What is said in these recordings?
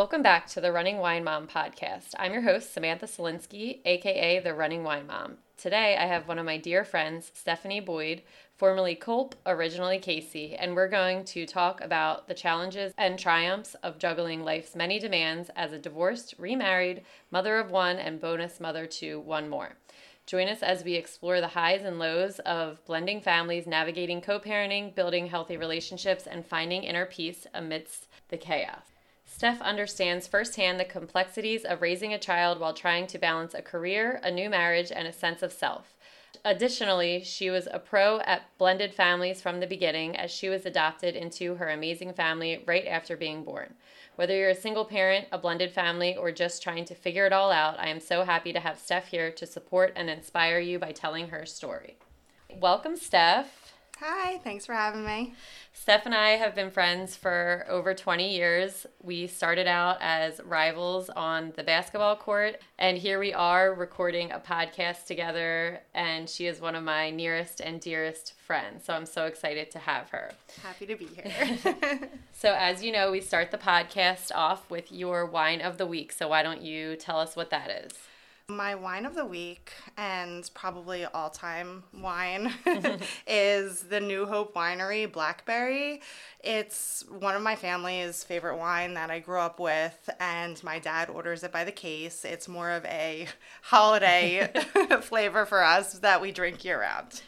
Welcome back to the Running Wine Mom podcast. I'm your host, Samantha Solinsky, aka the Running Wine Mom. Today, I have one of my dear friends, Stephanie Boyd, formerly Culp, originally Casey, and we're going to talk about the challenges and triumphs of juggling life's many demands as a divorced, remarried, mother of one, and bonus mother to one more. Join us as we explore the highs and lows of blending families, navigating co parenting, building healthy relationships, and finding inner peace amidst the chaos. Steph understands firsthand the complexities of raising a child while trying to balance a career, a new marriage, and a sense of self. Additionally, she was a pro at blended families from the beginning as she was adopted into her amazing family right after being born. Whether you're a single parent, a blended family, or just trying to figure it all out, I am so happy to have Steph here to support and inspire you by telling her story. Welcome, Steph. Hi, thanks for having me. Steph and I have been friends for over 20 years. We started out as rivals on the basketball court, and here we are recording a podcast together. And she is one of my nearest and dearest friends. So I'm so excited to have her. Happy to be here. so, as you know, we start the podcast off with your wine of the week. So, why don't you tell us what that is? My wine of the week and probably all time wine is the New Hope Winery Blackberry. It's one of my family's favorite wine that I grew up with, and my dad orders it by the case. It's more of a holiday flavor for us that we drink year round.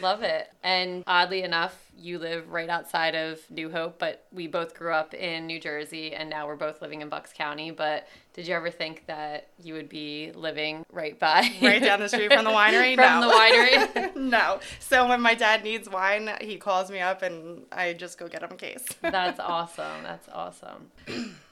Love it. And oddly enough, you live right outside of New Hope, but we both grew up in New Jersey and now we're both living in Bucks County. But did you ever think that you would be living right by? Right down the street from the winery? from no. the winery? no. So when my dad needs wine, he calls me up and I just go get him a case. That's awesome. That's awesome.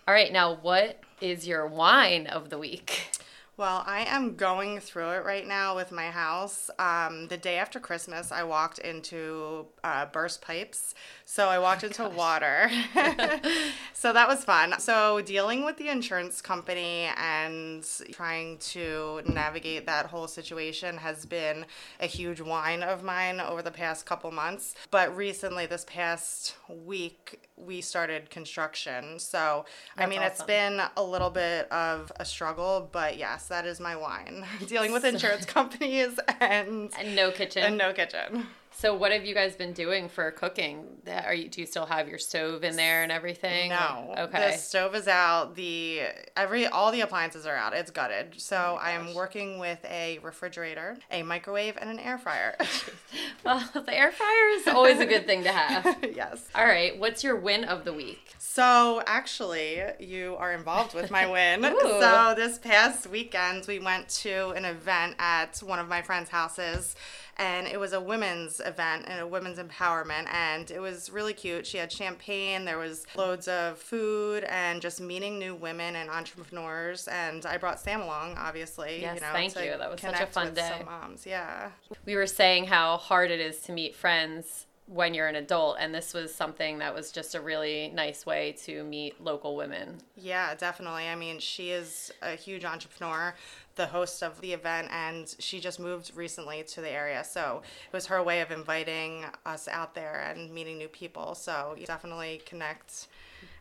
All right, now what is your wine of the week? Well, I am going through it right now with my house. Um, the day after Christmas, I walked into uh, burst pipes. So I walked oh into gosh. water. so that was fun. So dealing with the insurance company and trying to navigate that whole situation has been a huge whine of mine over the past couple months. But recently, this past week, we started construction. So, That's I mean, awesome. it's been a little bit of a struggle, but yes, that is my wine. Dealing with insurance companies and and no kitchen. And no kitchen. So what have you guys been doing for cooking? Are you do you still have your stove in there and everything? No. Okay. The stove is out. The every all the appliances are out. It's gutted. So oh I am working with a refrigerator, a microwave, and an air fryer. well, the air fryer is always a good thing to have. yes. All right. What's your win of the week? So actually, you are involved with my win. so this past weekend, we went to an event at one of my friends' houses and it was a women's event and a women's empowerment and it was really cute. She had champagne there was loads of food and just meeting new women and entrepreneurs and i brought sam along obviously yes, you know thank you. That was such a fun day. moms yeah. We were saying how hard it is to meet friends when you're an adult and this was something that was just a really nice way to meet local women. Yeah definitely. I mean she is a huge entrepreneur the host of the event and she just moved recently to the area. So it was her way of inviting us out there and meeting new people. So you definitely connect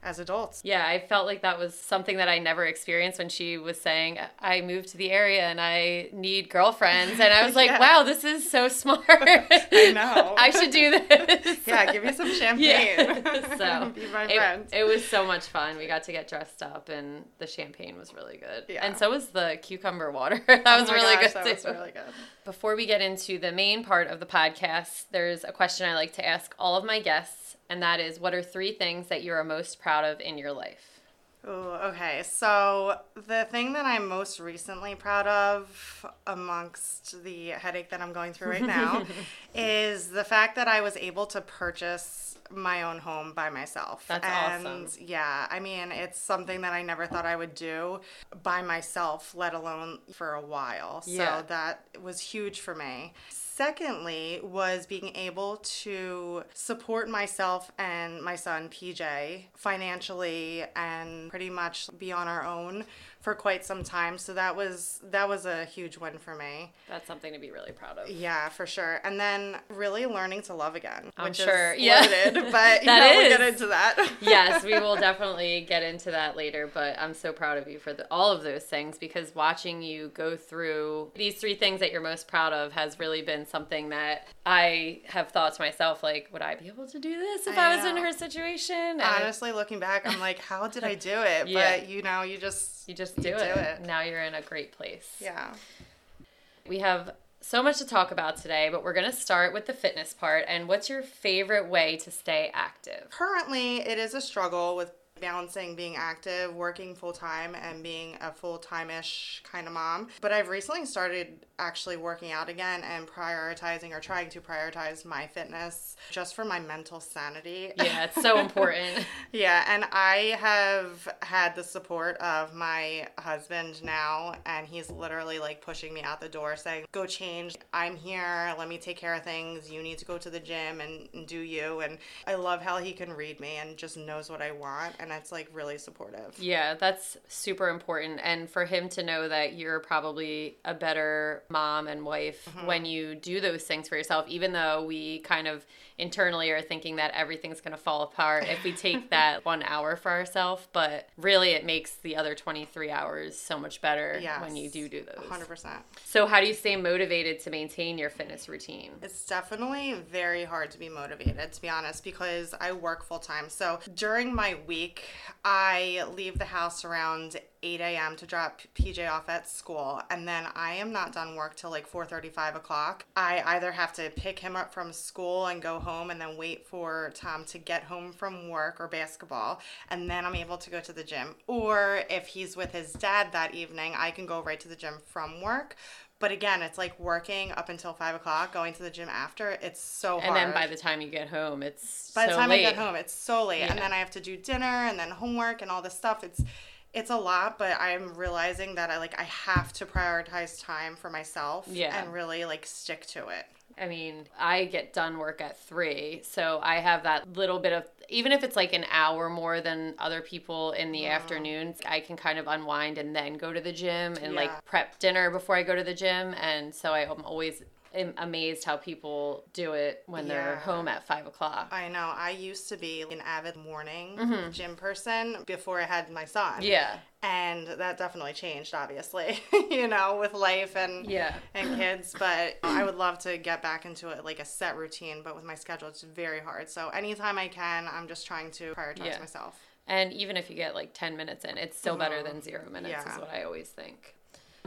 as adults. Yeah, I felt like that was something that I never experienced when she was saying, I moved to the area and I need girlfriends. And I was like, yeah. wow, this is so smart. I know. I should do this. Yeah, give me some champagne. Yeah. so, Be my it, friend. It was so much fun. We got to get dressed up and the champagne was really good. Yeah. And so was the cucumber water. that oh was really gosh, good. That too. was really good. Before we get into the main part of the podcast, there's a question I like to ask all of my guests and that is what are three things that you are most proud of in your life? Oh, okay. So the thing that I'm most recently proud of, amongst the headache that I'm going through right now, is the fact that I was able to purchase my own home by myself. That's and awesome. yeah, I mean, it's something that I never thought I would do by myself, let alone for a while. Yeah. So that was huge for me. Secondly, was being able to support myself and my son PJ financially and pretty much be on our own for quite some time. So that was that was a huge win for me. That's something to be really proud of. Yeah, for sure. And then really learning to love again. I'm which sure. Is Yeah. loaded, but you know, we'll get into that. yes, we will definitely get into that later, but I'm so proud of you for the, all of those things because watching you go through these three things that you're most proud of has really been something that I have thought to myself like, would I be able to do this if I, I was in her situation? And Honestly, looking back, I'm like, how did I do it? Yeah. But you know, you just you just you do, do it. it. Now you're in a great place. yeah. We have so much to talk about today, but we're going to start with the fitness part. And what's your favorite way to stay active? Currently, it is a struggle with balancing being active, working full time, and being a full time ish kind of mom. But I've recently started actually working out again and prioritizing or trying to prioritize my fitness just for my mental sanity. Yeah, it's so important. Yeah, and I have had the support of my husband now, and he's literally like pushing me out the door saying, Go change. I'm here. Let me take care of things. You need to go to the gym and, and do you. And I love how he can read me and just knows what I want, and it's like really supportive. Yeah, that's super important. And for him to know that you're probably a better mom and wife mm-hmm. when you do those things for yourself, even though we kind of internally are thinking that everything's going to fall apart if we take that one hour for ourselves. But really, it makes the other 23 hours so much better Yes. when you do do those. 100%. So, how do you stay motivated to maintain your fitness routine? It's definitely very hard to be motivated, to be honest, because I work full time. So during my week, I leave the house around 8 a.m. to drop PJ off at school, and then I am not done work till like 4:35 o'clock. I either have to pick him up from school and go home, and then wait for Tom to get home from work or basketball, and then I'm able to go to the gym. Or if he's with his dad that evening, I can go right to the gym from work. But again, it's like working up until five o'clock, going to the gym after. It's so hard. And then by the time you get home, it's By the time late. I get home, it's so late, Yeah. and then I have to do dinner and then homework and all this stuff. It's it's a lot, but I'm realizing that I like I have to prioritize time for myself Yeah. and really like stick to it. I mean, I get done work at three, so I have that little bit of even if it's like an hour more than other people in the afternoons, I can kind of unwind and then go to the gym and Yeah. like prep dinner before I go to the gym. And so I'm always am amazed how people do it when they're home at five o'clock. I know. I used to be an avid morning gym person before I had my son. Mm-hmm. yeah. And that definitely changed, obviously, you know, with life and Yeah. and kids. But I would love to get back into it like a set routine. But with my schedule, it's very hard. So anytime I can, I'm just trying to prioritize Yeah. myself. And even if you get like 10 minutes in, it's still better than mm-hmm. zero minutes, is Yeah. what I always think.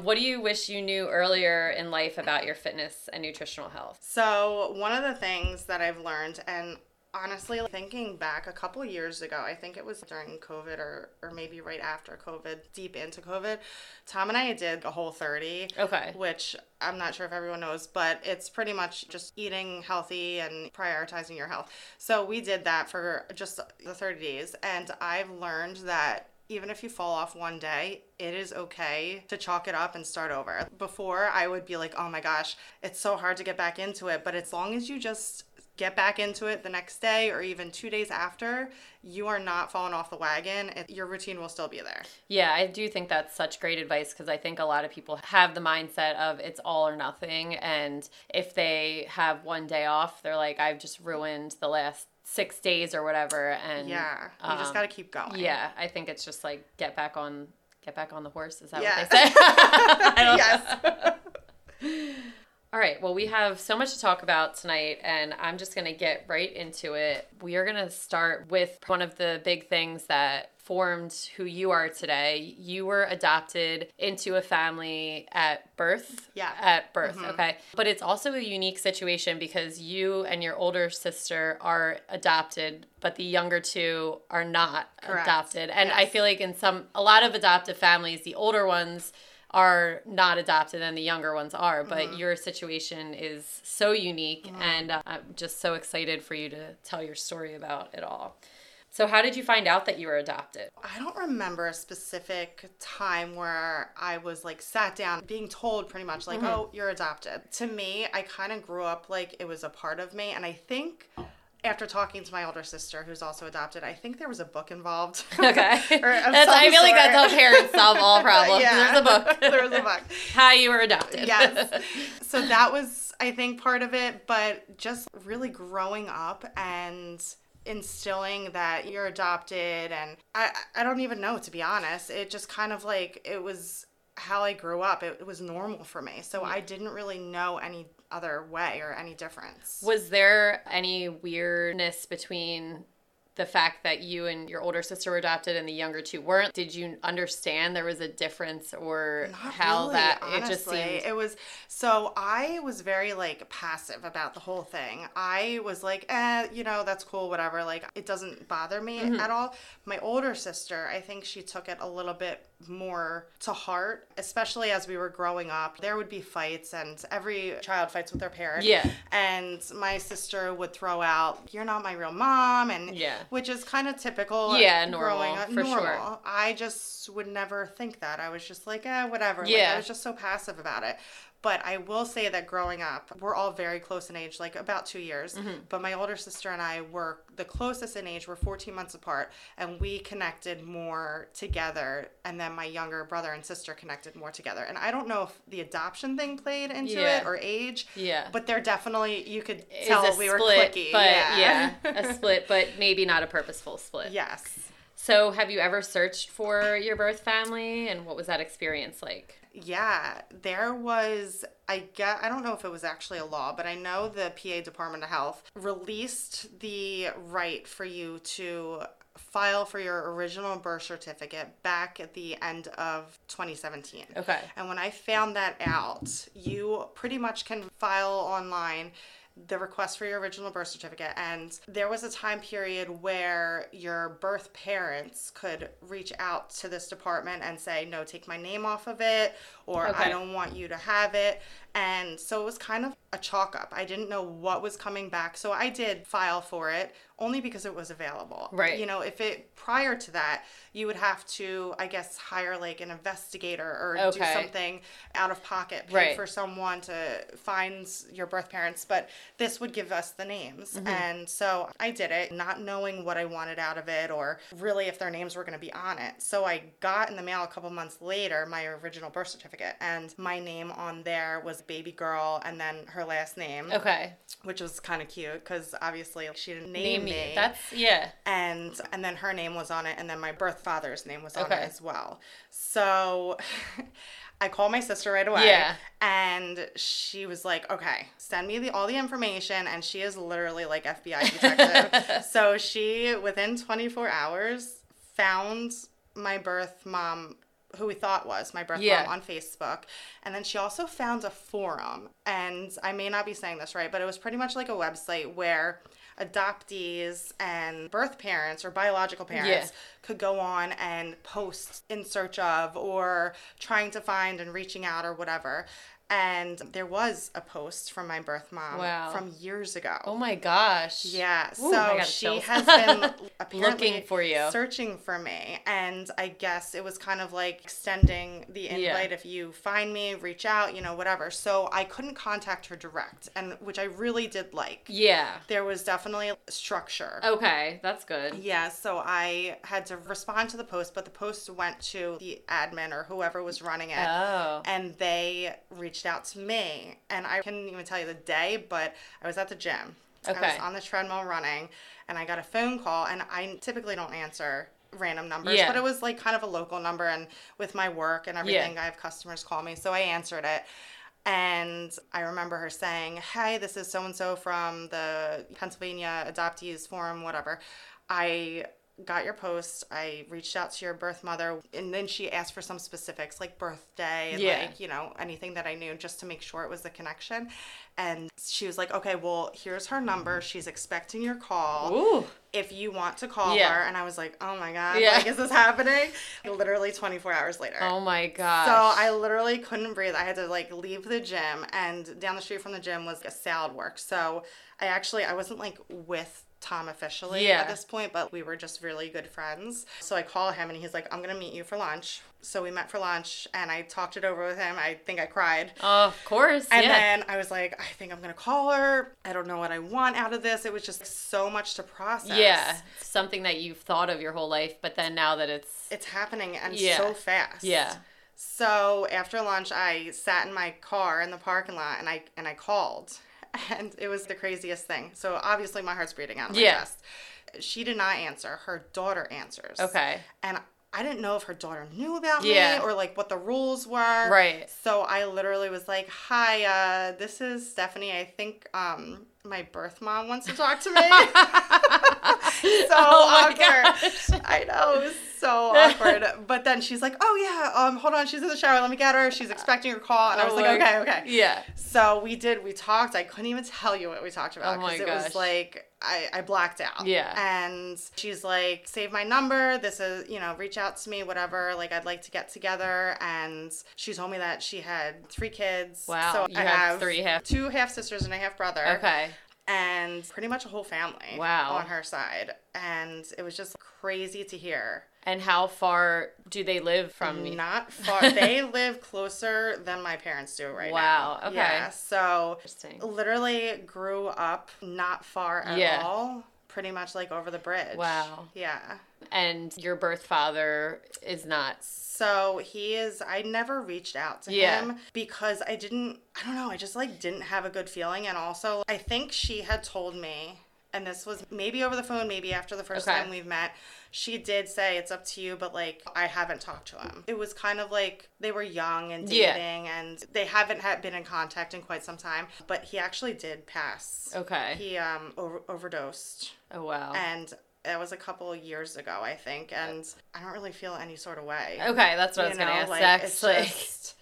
What do you wish you knew earlier in life about your fitness and nutritional health? So, one of the things that I've learned, and honestly, thinking back a couple years ago, I think it was during COVID or, or maybe right after COVID, deep into COVID, Tom and I did a whole 30. Okay. Which I'm not sure if everyone knows, but it's pretty much just eating healthy and prioritizing your health. So we did that for just the 30 days, and I've learned that even if you fall off one day, it is okay to chalk it up and start over. Before, I would be like, oh my gosh, it's so hard to get back into it. But as long as you just get back into it the next day or even two days after, you are not falling off the wagon. It, your routine will still be there. Yeah, I do think that's such great advice because I think a lot of people have the mindset of it's all or nothing. And if they have one day off, they're like, I've just ruined the last six days or whatever. And Yeah, you just um, got to keep going. Yeah, I think it's just like get back on get back on the horse. Is that Yeah. what they say? Yes. All right, well, we have so much to talk about tonight, and I'm just going to get right into it. We are going to start with one of the big things that formed who you are today. You were adopted into a family at birth. Yeah. At birth, mm-hmm. okay. But it's also a unique situation because you and your older sister are adopted, but the younger two are not Correct. adopted. And I feel like in some, a lot of adoptive families, the older ones are not adopted and the younger ones are but Mm-hmm. your situation is so unique and uh, i'm just so excited for you to tell your story about it all so how did you find out that you were adopted I don't remember a specific time where I was like sat down being told pretty much like, oh, you're adopted. To me, I kind of grew up like it was a part of me. And I think after talking to my older sister, who's also adopted, I think there was a book involved. Okay. I feel like that's how parents solve all problems. Yeah. There's a book. there was a book. How you were adopted. Yes. So that was, I think, part of it, but just really growing up and instilling that you're adopted and I I don't even know to be honest. It just kind of like it was how I grew up. It, it was normal for me. So mm. I didn't really know any other way or any difference. Was there any weirdness between the fact that you and your older sister were adopted and the younger two weren't? Did you understand there was a difference or Not how really, that honestly. it just seemed it was so I was very like passive about the whole thing. I was like, eh, you know, that's cool, whatever. Like it doesn't bother me Mm-hmm. at all. My older sister, I think she took it a little bit more to heart, especially as we were growing up. There would be fights, and every child fights with their parent. Yeah. And my sister would throw out, "You're not my real mom," and Yeah. Which is kind of typical. Yeah, growing normal, up. for sure. I just would never think that. I was just like, eh, whatever. Like, Yeah. I was just so passive about it. But I will say that growing up, we're all very close in age, like about two years. Mm-hmm. But my older sister and I were the closest in age. We're 14 months apart, and we connected more together. And then my younger brother and sister connected more together. And I don't know if the adoption thing played into Yeah. it or age. Yeah. But there definitely you could tell we were split, clicky. but yeah. yeah, a split, but maybe not a purposeful split. yes. So, have you ever searched for your birth family, and what was that experience like? Yeah, there was I get I don't know if it was actually a law, but I know the PA Department of Health released the right for you to file for your original birth certificate back at the end of 2017. Okay. And when I found that out, you pretty much can file online the request for your original birth certificate. And there was a time period where your birth parents could reach out to this department and say, no, take my name off of it, or Okay. I don't want you to have it. And so it was kind of a chalk up. I didn't know what was coming back. So I did file for it only because it was available. Right. You know, if it prior to that, you would have to, I guess, hire like an investigator or do something out of pocket, pay Right. for someone to find your birth parents. But this would give us the names. Mm-hmm. And so I did it, not knowing what I wanted out of it or really if their names were going to be on it. So I got in the mail a couple months later my original birth certificate, and my name on there was baby girl and then her last name, Okay. which was kind of cute because obviously she didn't Name name, me. me That's yeah. and and then her name was on it and then my birth father's name was on Okay. it as well so i called my sister right away Yeah. and she was like okay send me the, all the information and she is literally like fbi detective so she within 24 hours found my birth mom who we thought was my birth Yeah. mom on Facebook. And then she also found a forum. And I may not be saying this right, but it was pretty much like a website where adoptees and birth parents or biological parents Yeah. could go on and post in search of or trying to find and reaching out or whatever. And there was a post from my birth mom Wow. from years ago. Oh my gosh. Yeah, Ooh, so she chills. has been apparently Looking for you. searching for me, and I guess it was kind of like extending the invite. Yeah. If you find me, reach out, you know, whatever. So I couldn't contact her direct, and which I really did like. Yeah. There was definitely structure. Okay, that's good. Yeah, so I had to respond to the post, but the post went to the admin or whoever was running it Oh. and they reached out to me and i couldn't even tell you the day but i was at the gym Okay. i was on the treadmill running and i got a phone call and i typically don't answer random numbers Yeah. but it was like kind of a local number and with my work and everything i have customers call me so i answered it and I remember her saying, Hey, this is so and so from the Pennsylvania Adoptees Forum, whatever. I got your post. I reached out to your birth mother, and then she asked for some specifics like birthday and Yeah. like, you know, anything that I knew just to make sure it was the connection. And she was like, Okay, well, here's her number. She's expecting your call Ooh. if you want to call Yeah. her. And I was like, Oh my God, Yeah. like, is this happening? Literally 24 hours later. Oh my God. So I literally couldn't breathe. I had to like leave the gym, and down the street from the gym was a Saladworks. So I actually I wasn't like with Tom officially Yeah. at this point, but we were just really good friends. So I call him and he's like, I'm gonna meet you for lunch. So we met for lunch and I talked it over with him. I think I cried. Oh, of course. And yeah. then I was like, I think I'm gonna call her. I don't know what I want out of this. It was just so much to process. yeah. Something that you've thought of your whole life, but then now that it's It's happening and Yeah. so fast. yeah. So after lunch, I sat in my car in the parking lot and I and I called, and it was the craziest thing. So obviously my heart's beating out of my Yeah. chest. She did not answer. Her daughter answers. Okay. And I didn't know if her daughter knew about Yeah. me or like what the rules were. Right. So I literally was like, "Hi, uh, this is Stephanie. I think um, my birth mom wants to talk to me." so Oh awkward. gosh. I know, it was so awkward. But then she's like, "Oh yeah, um, hold on, she's in the shower. Let me get her. She's expecting your call." And I was Oh like, "Okay, okay." Yeah. So we did. We talked. I couldn't even tell you what we talked about Oh it was like I, I blacked out. Yeah. And she's like, "Save my number. This is you know, reach out to me, whatever. Like I'd like to get together." And she told me that she had three kids. Wow. So You I have have three half- two half sisters and a half brother Okay. And pretty much a whole family Wow. on her side and it was just crazy to hear And how far do they live from me? not far they live closer than my parents do right Wow, now Wow. okay. yeah so Interesting. literally grew up not far at Yeah. all pretty much like over the bridge Wow. yeah And your birth father is not. so he is i never reached out to Yeah. him because i didn't i don't know i just like didn't have a good feeling and also i think she had told me and this was maybe over the phone maybe after the first Okay. time we've met she did say it's up to you but like i haven't talked to him it was kind of like they were young and Yeah. dating and they haven't had been in contact in quite some time but he actually did pass Okay. he um over- overdosed Oh, wow. and that was a couple of years ago i think and i don't really feel any sort of way okay, that's what I you was going to know, ask like, next. it's Like, just-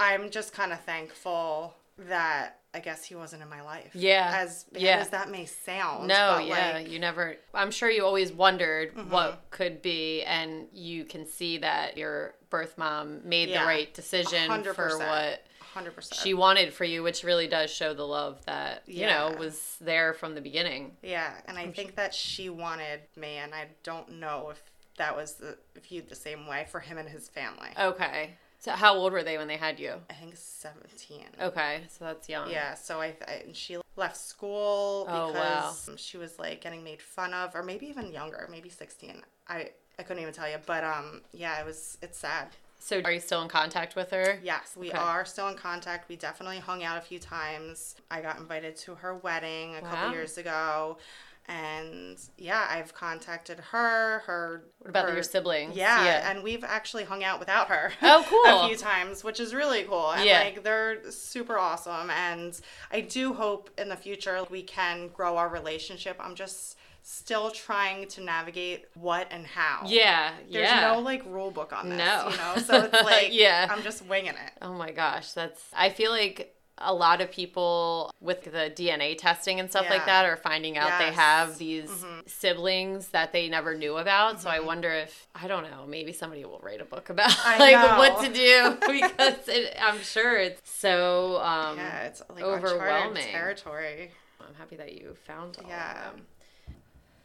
I'm just kind of thankful that I guess he wasn't in my life. Yeah, As bad yeah. as that may sound. no, but, yeah, like, you never. I'm sure you always wondered Mm-hmm. what could be, and you can see that your birth mom made Yeah. the right decision for 100%. what 100%. she wanted for you, which really does show the love that you know was there from the beginning. yeah, and I think that she wanted me, and I don't know if that was the, viewed the same way for him and his family. Okay, so how old were they when they had you? I think 17. Okay, so that's young. Yeah, so I, I and she left school Oh, because she was like getting made fun of, or maybe even younger, maybe 16. I I couldn't even tell you, but um, yeah, it was it's sad. So are you still in contact with her? Yes, we Okay. are still in contact. We definitely hung out a few times. I got invited to her wedding a Wow. couple years ago. And yeah, I've contacted her, her What about her- your siblings? Yeah, Yeah. and we've actually hung out without her. Oh, cool. a few times, which is really cool. And Yeah. like they're super awesome and I do hope in the future we can grow our relationship. I'm just still trying to navigate what and how. Yeah, There's yeah. no like rule book on this, No. you know? So it's like Yeah. I'm just winging it. Oh my gosh, that's. I feel like a lot of people with the DNA testing and stuff like that are finding out they have these siblings that they never knew about. So I wonder if I don't know, maybe somebody will write a book about I like know. what to do because it, I'm sure it's so um Yeah, it's like overwhelming. overwhelming territory. I'm happy that you found all Yeah. of them.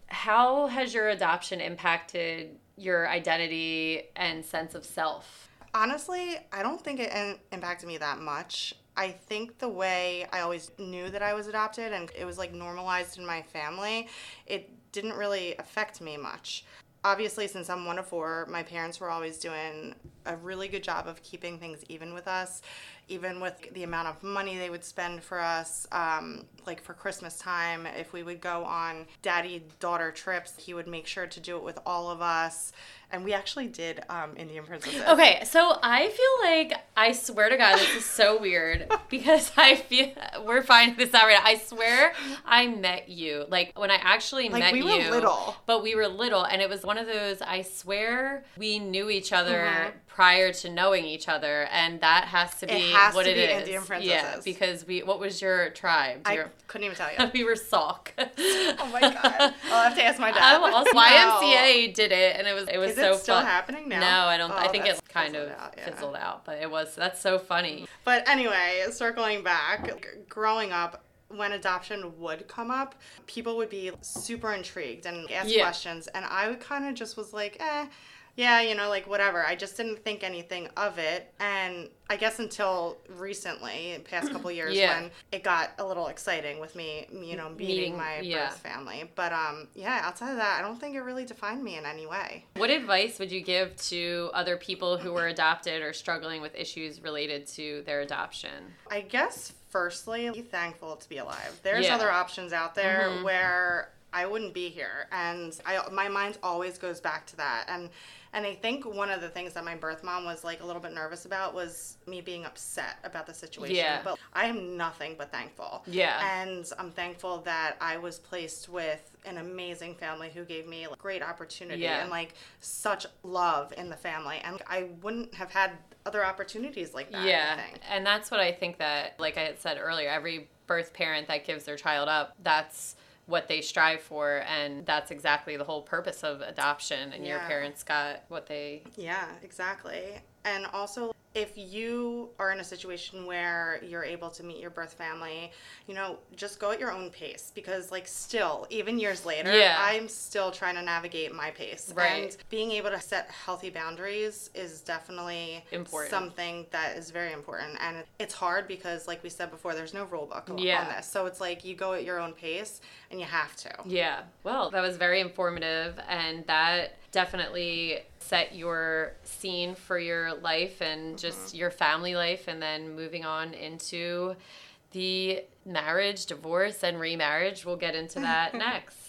How has your adoption impacted your identity and sense of self? Honestly, I don't think it impacted me that much. I think the way I always knew that I was adopted and it was like normalized in my family, it didn't really affect me much. Obviously, since I'm one of four, my parents were always doing a really good job of keeping things even with us, even with the amount of money they would spend for us. Um, like for Christmas time, if we would go on daddy daughter trips, he would make sure to do it with all of us. And we actually did um, Indian Princesses. Okay, so I feel like I swear to God, this is so weird because I feel we're finding this out right now. I swear I met you like when I actually Like, met we you. were little. but we were little, and it was one of those. I swear we knew each other Mhm. Prior to knowing each other, and that has to It be has what to it be is. Indian Yeah, because we. What was your tribe? I you- couldn't even tell you. we were Sauk. Oh my god! I'll have to ask my dad. I'm also, No. YMCA did it, and it was it was Is so it still fun. happening now? No, I don't. I Oh, think that's it kind of fizzled out, yeah. fizzled out, but it was that's so funny. But anyway, circling back, growing up, when adoption would come up, people would be super intrigued and ask Yeah. questions. And I would kind of just was like, eh, yeah, you know, like whatever. I just didn't think anything of it. And I guess until recently, past couple years, Yeah. when it got a little exciting with me, you know, meeting, Meeting- my yeah. birth family. But um, yeah, outside of that, I don't think it really defined me in any way. What advice would you give to other people who were adopted or struggling with issues related to their adoption? I guess firstly, be thankful to be alive. There's Yeah. other options out there Mhm. where I wouldn't be here, and I my mind always goes back to that. And and I think one of the things that my birth mom was like a little bit nervous about was me being upset about the situation. Yeah. But I am nothing but thankful. Yeah. And I'm thankful that I was placed with an amazing family who gave me like, great opportunity Yeah. and like such love in the family. And I wouldn't have had other opportunities like that. yeah and that's what i think that like i had said earlier every birth parent that gives their child up that's what they strive for and that's exactly the whole purpose of adoption and your parents got what they Yeah, exactly. And also, if you are in a situation where you're able to meet your birth family, you know, just go at your own pace because, like, still, even years later, Yeah. I'm still trying to navigate my pace. Right. And being able to set healthy boundaries is definitely Important. something that is very important. And it's hard because, like we said before, there's no rule book Yeah. on this. So it's like you go at your own pace and you have to. Yeah. Well, that was very informative and that definitely set your scene for your life and mm-hmm. just your family life and then moving on into the marriage, divorce and remarriage. We'll get into that next.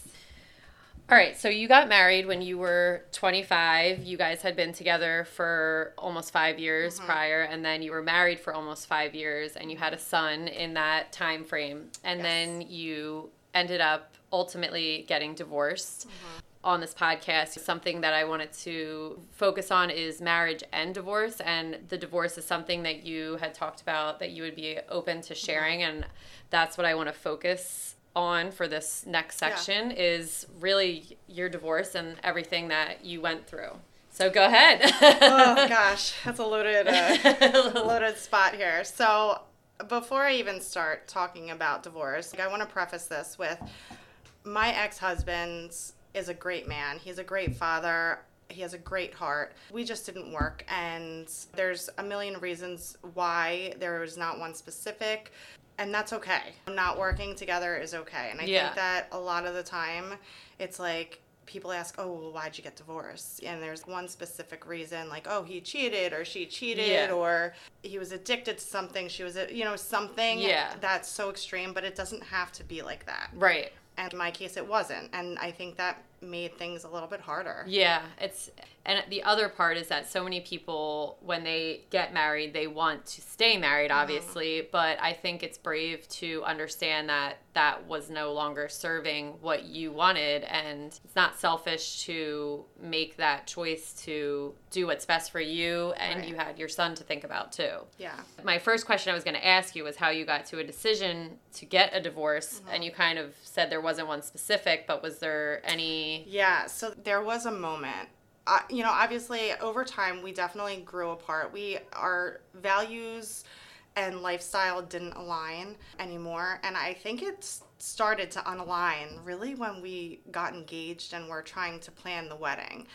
All right, so you got married when you were 25. You guys had been together for almost 5 years mm-hmm. prior and then you were married for almost 5 years and you had a son in that time frame. And Yes. then you ended up ultimately getting divorced. Mm-hmm. On this podcast, something that I wanted to focus on is marriage and divorce. And the divorce is something that you had talked about that you would be open to sharing. And that's what I want to focus on for this next Yeah. section is really your divorce and everything that you went through. So go ahead. oh gosh, that's a loaded, uh, loaded spot here. So before I even start talking about divorce, like, I want to preface this with my ex-husband is a great man. He's a great father. He has a great heart. We just didn't work, and there's a million reasons why there was not one specific, and that's okay. Not working together is okay, and I Yeah. think that a lot of the time, it's like people ask, "Oh, well, why'd you get divorced?" And there's one specific reason, like, "Oh, he cheated," or "She cheated," Yeah. or he was addicted to something. She was, you know, something Yeah. that's so extreme, but it doesn't have to be like that. right. And my case, it wasn't. And I think that made things a little bit harder. Yeah, it's and the other part is that so many people when they get married, they want to stay married mm-hmm. obviously, but I think it's brave to understand that that was no longer serving what you wanted and it's not selfish to make that choice to do what's best for you and Right. you had your son to think about too. Yeah. My first question I was going to ask you was how you got to a decision to get a divorce and mm-hmm. you kind of said there wasn't one specific, but was there any Yeah. So there was a moment. Uh, you know, obviously, over time, we definitely grew apart. We, our values and lifestyle didn't align anymore. And I think it started to unalign really when we got engaged and were trying to plan the wedding.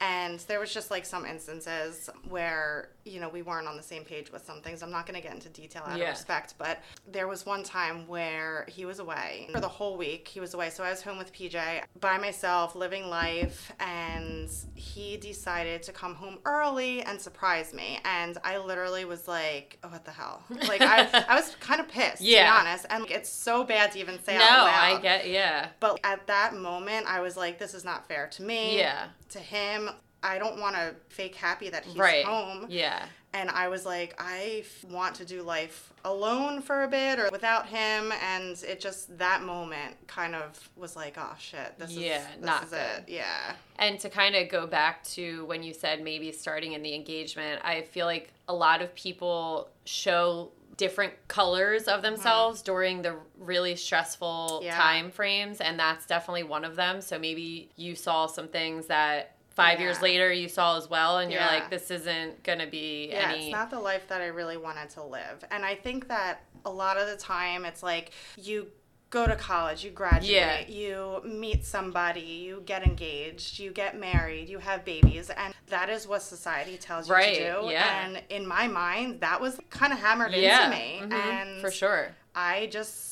And there was just like some instances where, you know, we weren't on the same page with some things. I'm not going to get into detail out Yeah. of respect, but there was one time where he was away for the whole week. He was away. So I was home with PJ by myself, living life, and he decided to come home early and surprise me. And I literally was like, oh, what the hell? Like, I, I was kind of pissed, Yeah. to be honest. And like, it's so bad to even say No, out I get yeah. But at that moment, I was like, this is not fair to me. Yeah. To him. I don't want to fake happy that he's right. home. Yeah. And I was like, I f- want to do life alone for a bit or without him. And it just, that moment kind of was like, oh shit, this Yeah, is, this not is good. it. Yeah. And to kind of go back to when you said maybe starting in the engagement, I feel like a lot of people show different colors of themselves during the really stressful Mm-hmm. Yeah. time frames and that's definitely one of them. So maybe you saw some things that 5 years later you saw as well and you're Yeah. like this isn't going to be any Yeah, any it's not the life that I really wanted to live. And I think that a lot of the time it's like you go to college, you graduate, Yeah. you meet somebody, you get engaged, you get married, you have babies, and that is what society tells you Right, to do. yeah. And in my mind, that was kind of hammered yeah, into me. mhm, And for sure. I just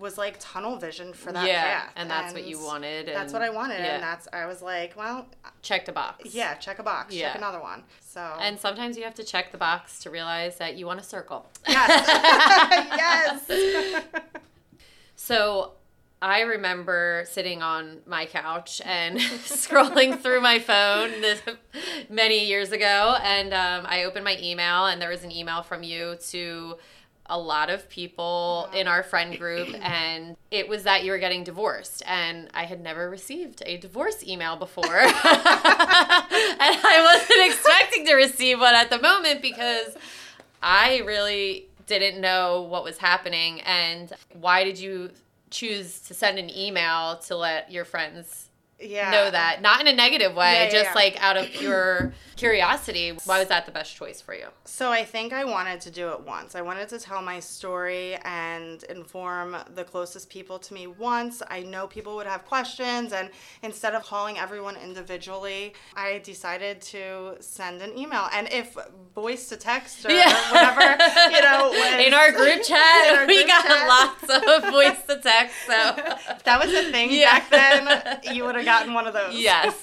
was like tunnel vision for that yeah, path. and that's what you wanted. That's what I wanted, yeah. and that's I was like, well, check the box. yeah, check a box, Yeah. check another one. So And sometimes you have to check the box to realize that you want a circle. yes, yes. So I remember sitting on my couch and scrolling through my phone this, many years ago, and um, I opened my email, and there was an email from you to a lot of people in our friend group, and it was that you were getting divorced, and I had never received a divorce email before, and I wasn't expecting to receive one at the moment because I really didn't know what was happening. And why did you choose to send an email to let your friends yeah. know that? Not in a negative way, Yeah, yeah, just yeah. like out of pure curiosity. Why was that the best choice for you? So I think I wanted to do it once. I wanted to tell my story and inform the closest people to me once. I know people would have questions and instead of calling everyone individually, I decided to send an email. And if voice to text or whatever, you know, was- in our group chat, our we group got chat. lots of voice to text. So that was a thing Yeah. back then, you would have gotten one of those. Yes.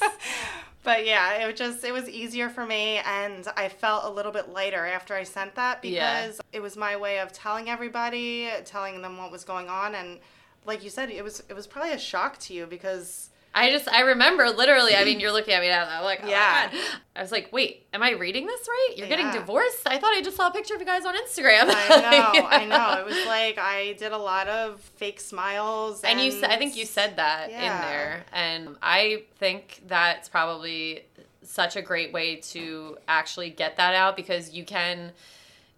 but yeah, it was just it was easier for me and I felt a little bit lighter after I sent that Yeah. because it was my way of telling everybody, telling them what was going on and like you said, it was it was probably a shock to you because I just I remember literally. I mean, you're looking at me now. I'm like, oh Yeah. yeah. I was like, wait, am I reading this right? You're getting Yeah. divorced? I thought I just saw a picture of you guys on Instagram. I know, I know. It was like I did a lot of fake smiles And you, said, I think you said that in there, and I think that's probably such a great way to actually get that out because you can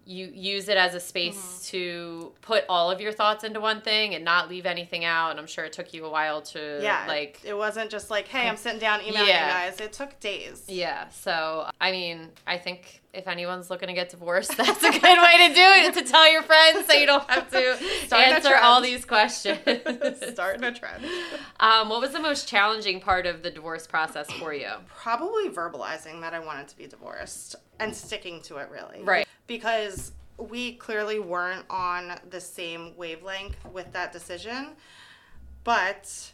you use it as a space Mm-hmm. to put all of your thoughts into one thing and not leave anything out. And I'm sure it took you a while to yeah, like it wasn't just like, hey, I'm sitting down emailing Yeah. you guys. It took days. Yeah. So, I mean, I think if anyone's looking to get divorced, that's a good way to do it to tell your friends so you don't have to answer all these questions. Starting a trend. um, what was the most challenging part of the divorce process for you? Probably verbalizing that I wanted to be divorced and sticking to it really. Right. Because we clearly weren't on the same wavelength with that decision. But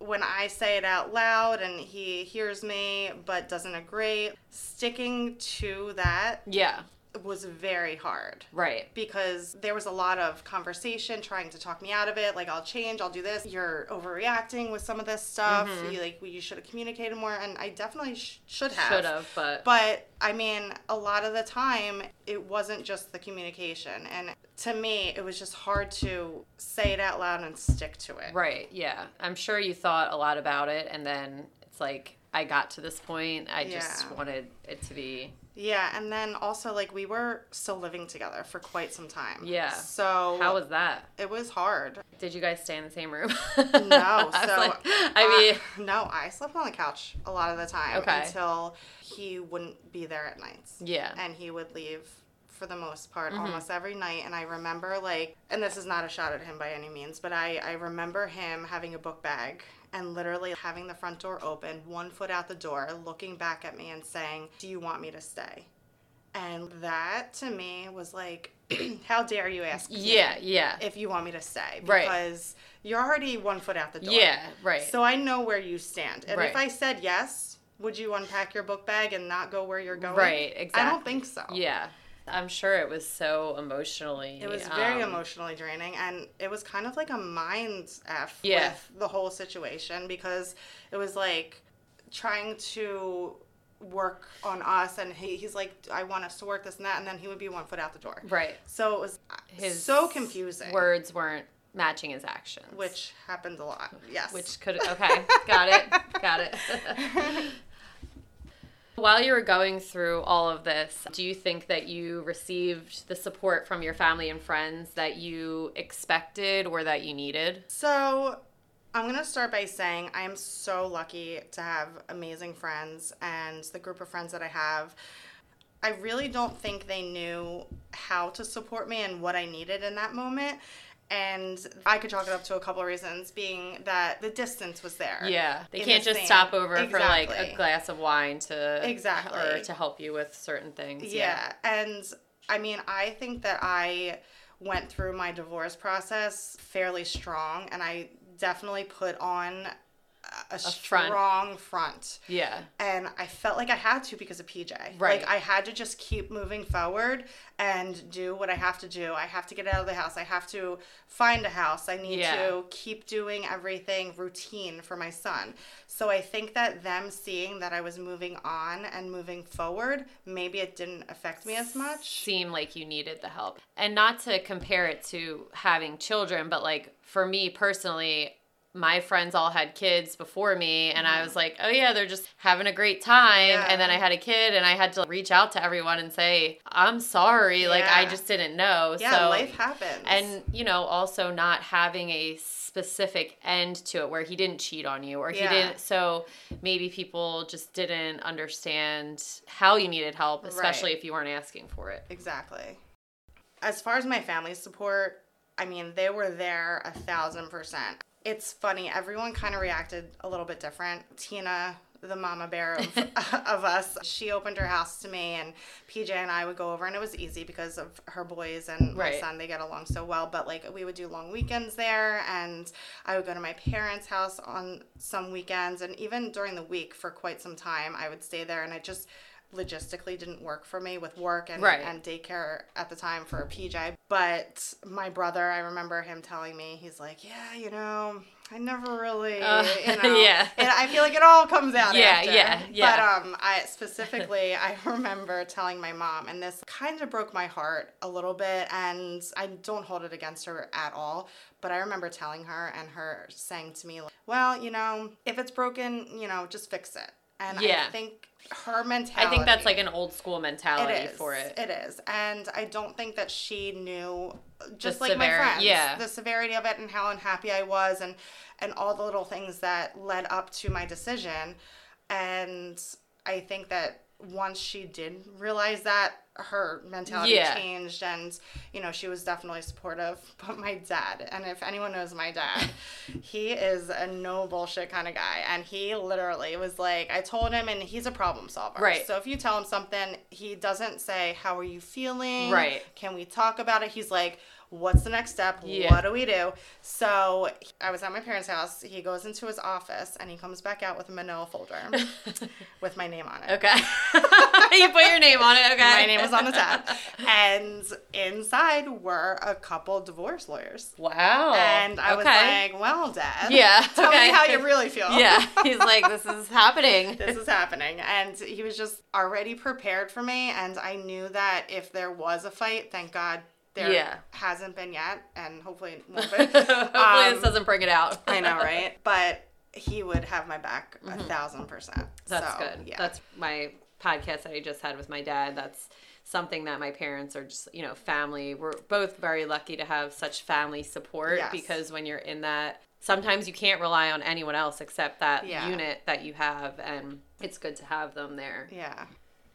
when I say it out loud and he hears me but doesn't agree, sticking to that Yeah. was very hard Right. because there was a lot of conversation trying to talk me out of it like i'll change i'll do this you're overreacting with some of this stuff Mm-hmm. you, like you should have communicated more and i definitely sh- should have Should have, but, but i mean a lot of the time it wasn't just the communication and to me it was just hard to say it out loud and stick to it right. Yeah. I'm sure you thought a lot about it, and then it's like, I got to this point. I just wanted it to be. yeah and then also like we were still living together for quite some time Yeah. so How was that? it was hard Did you guys stay in the same room? No, I so like- I mean, uh, no, I slept on the couch a lot of the time Okay. until he wouldn't be there at nights. yeah. And he would leave for the most part Mm-hmm. almost every night and I remember like and this is not a shot at him by any means, but I I remember him having a book bag and literally having the front door open, one foot out the door, looking back at me and saying, "Do you want me to stay?" And that to me was like, "How dare you ask?" me Yeah. Yeah. if you want me to stay Right. because you're already one foot out the door. Yeah. Right. So I know where you stand. And Right. if I said yes, would you unpack your book bag and not go where you're going? Right, exactly. I don't think so. Yeah. I'm sure it was so emotionally. It was very um, emotionally draining and it was kind of like a mind F Yeah. with the whole situation because it was like trying to work on us and he, he's like, I want us to work this and that and then he would be one foot out the door. Right. So it was His so confusing. Words weren't matching his actions. Which happens a lot. Yes. Which could okay, got it, got it. While you were going through all of this, do you think that you received the support from your family and friends that you expected or that you needed? So, I'm going to start by saying I am so lucky to have amazing friends and the group of friends that I have. I really don't think they knew how to support me and what I needed in that moment. And I could chalk it up to a couple of reasons, being that the distance was there. Yeah, they can't the just same- stop over for like a glass of wine to Exactly. or to help you with certain things. Yeah. And I mean, I think that I went through my divorce process fairly strong, and I definitely put on a, a front. strong front. Yeah. And I felt like I had to because of PJ. Right. Like I had to just keep moving forward and do what I have to do. I have to get out of the house. I have to find a house. I need Yeah. to keep doing everything routine for my son. So I think that them seeing that I was moving on and moving forward, maybe it didn't affect me as much. seem like you needed the help. And not to compare it to having children, but like for me personally, my friends all had kids before me and I was mm-hmm. like, "Oh yeah, they're just having a great time." Yeah. And then I had a kid and I had to reach out to everyone and say, "I'm sorry, like I just didn't know." Yeah, so life happens. and you know, also not having a specific end to it where he didn't cheat on you or he Yeah. didn't so maybe people just didn't understand how you needed help, especially Right. if you weren't asking for it. Exactly. As far as my family support, I mean, they were there a thousand percent. It's funny, everyone kind of reacted a little bit different. Tina, the mama bear of, of us, she opened her house to me, and PJ and I would go over, and it was easy because of her boys and my son. They get along so well, but like we would do long weekends there, and I would go to my parents' house on some weekends, and even during the week for quite some time, I would stay there, and I just logistically didn't work for me with work and, Right. and daycare at the time for PJ. But my brother, I remember him telling me, he's like, yeah, you know, I never really, Uh, you know. yeah. And I feel like it all comes out Yeah, after. yeah, yeah. But um, I specifically, I remember telling my mom, and this kind of broke my heart a little bit, and I don't hold it against her at all. But I remember telling her and her saying to me, like, well, you know, if it's broken, you know, just fix it. And Yeah. I think her mentality. I think that's like an old school mentality It is. for it. It is. And I don't think that she knew just The like my severity- friends. yeah. The severity of it and how unhappy I was and and all the little things that led up to my decision. And I think that once she did realize that her mentality Yeah. changed and you know she was definitely supportive but my dad and if anyone knows my dad he is a no bullshit kind of guy and he literally was like i told him and he's a problem solver Right. so if you tell him something he doesn't say how are you feeling Right. can we talk about it he's like what's the next step Yeah. what do we do so i was at my parents house he goes into his office and he comes back out with a manila folder with my name on it Okay. you put your name on it, okay. my name was on the tab. And inside were a couple divorce lawyers. Wow. And I was like, well, Dad. Yeah, Tell okay. me how you really feel. Yeah. He's like, this is happening. this is happening. And he was just already prepared for me. And I knew that if there was a fight, thank God there Yeah. hasn't been yet. And hopefully it won't be. Hopefully Um, this doesn't bring it out. I know, right? But he would have my back a thousand percent. Mm-hmm. That's So, good. Yeah. That's my podcast that I just had with my dad. That's something that my parents are just, you know, family. We're both very lucky to have such family support Yes. because when you're in that, sometimes you can't rely on anyone else except that Yeah. unit that you have. And it's good to have them there. yeah.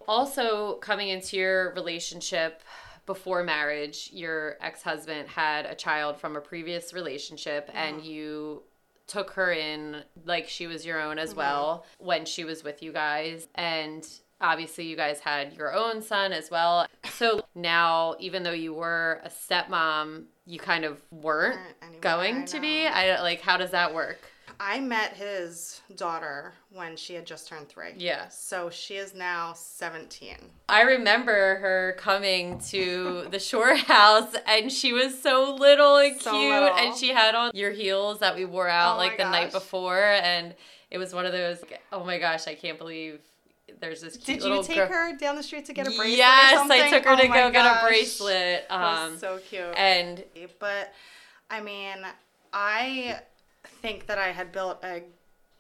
Also, coming into your relationship before marriage, your ex husband had a child from a previous relationship, and you took her in like she was your own as well when she was with you guys. And obviously, you guys had your own son as well. So now, even though you were a stepmom, you kind of weren't Weren't going to be. I like, how does that work? I met his daughter when she had just turned three. Yeah. So she is now 17. I remember her coming to the shore house and she was so little and So cute little. and she had on your heels that we wore out Oh like the night before and it was one of those oh my gosh, I can't believe there's this cute Did little you take girl. her down the street to get a bracelet? or Yes, I took her Oh to go get a gosh. bracelet. Um so cute. and but I mean, I think that I had built a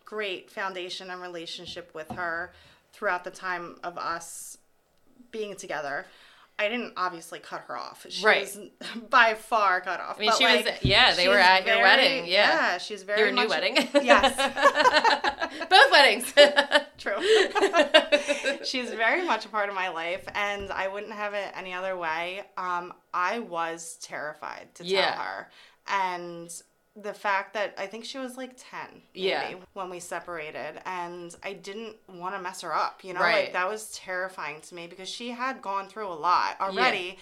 great foundation and relationship with her throughout the time of us being together. I didn't obviously cut her off. She Right. was by far cut off. I mean but, she was yeah, they were at your wedding. Yeah. she's very Your new wedding. yes. Both weddings. True. She's very much a part of my life, and I wouldn't have it any other way. Um, I was terrified to tell Yeah. her, and the fact that I think she was like ten, maybe, Yeah. when we separated, and I didn't want to mess her up. You know, Right. like that was terrifying to me because she had gone through a lot already.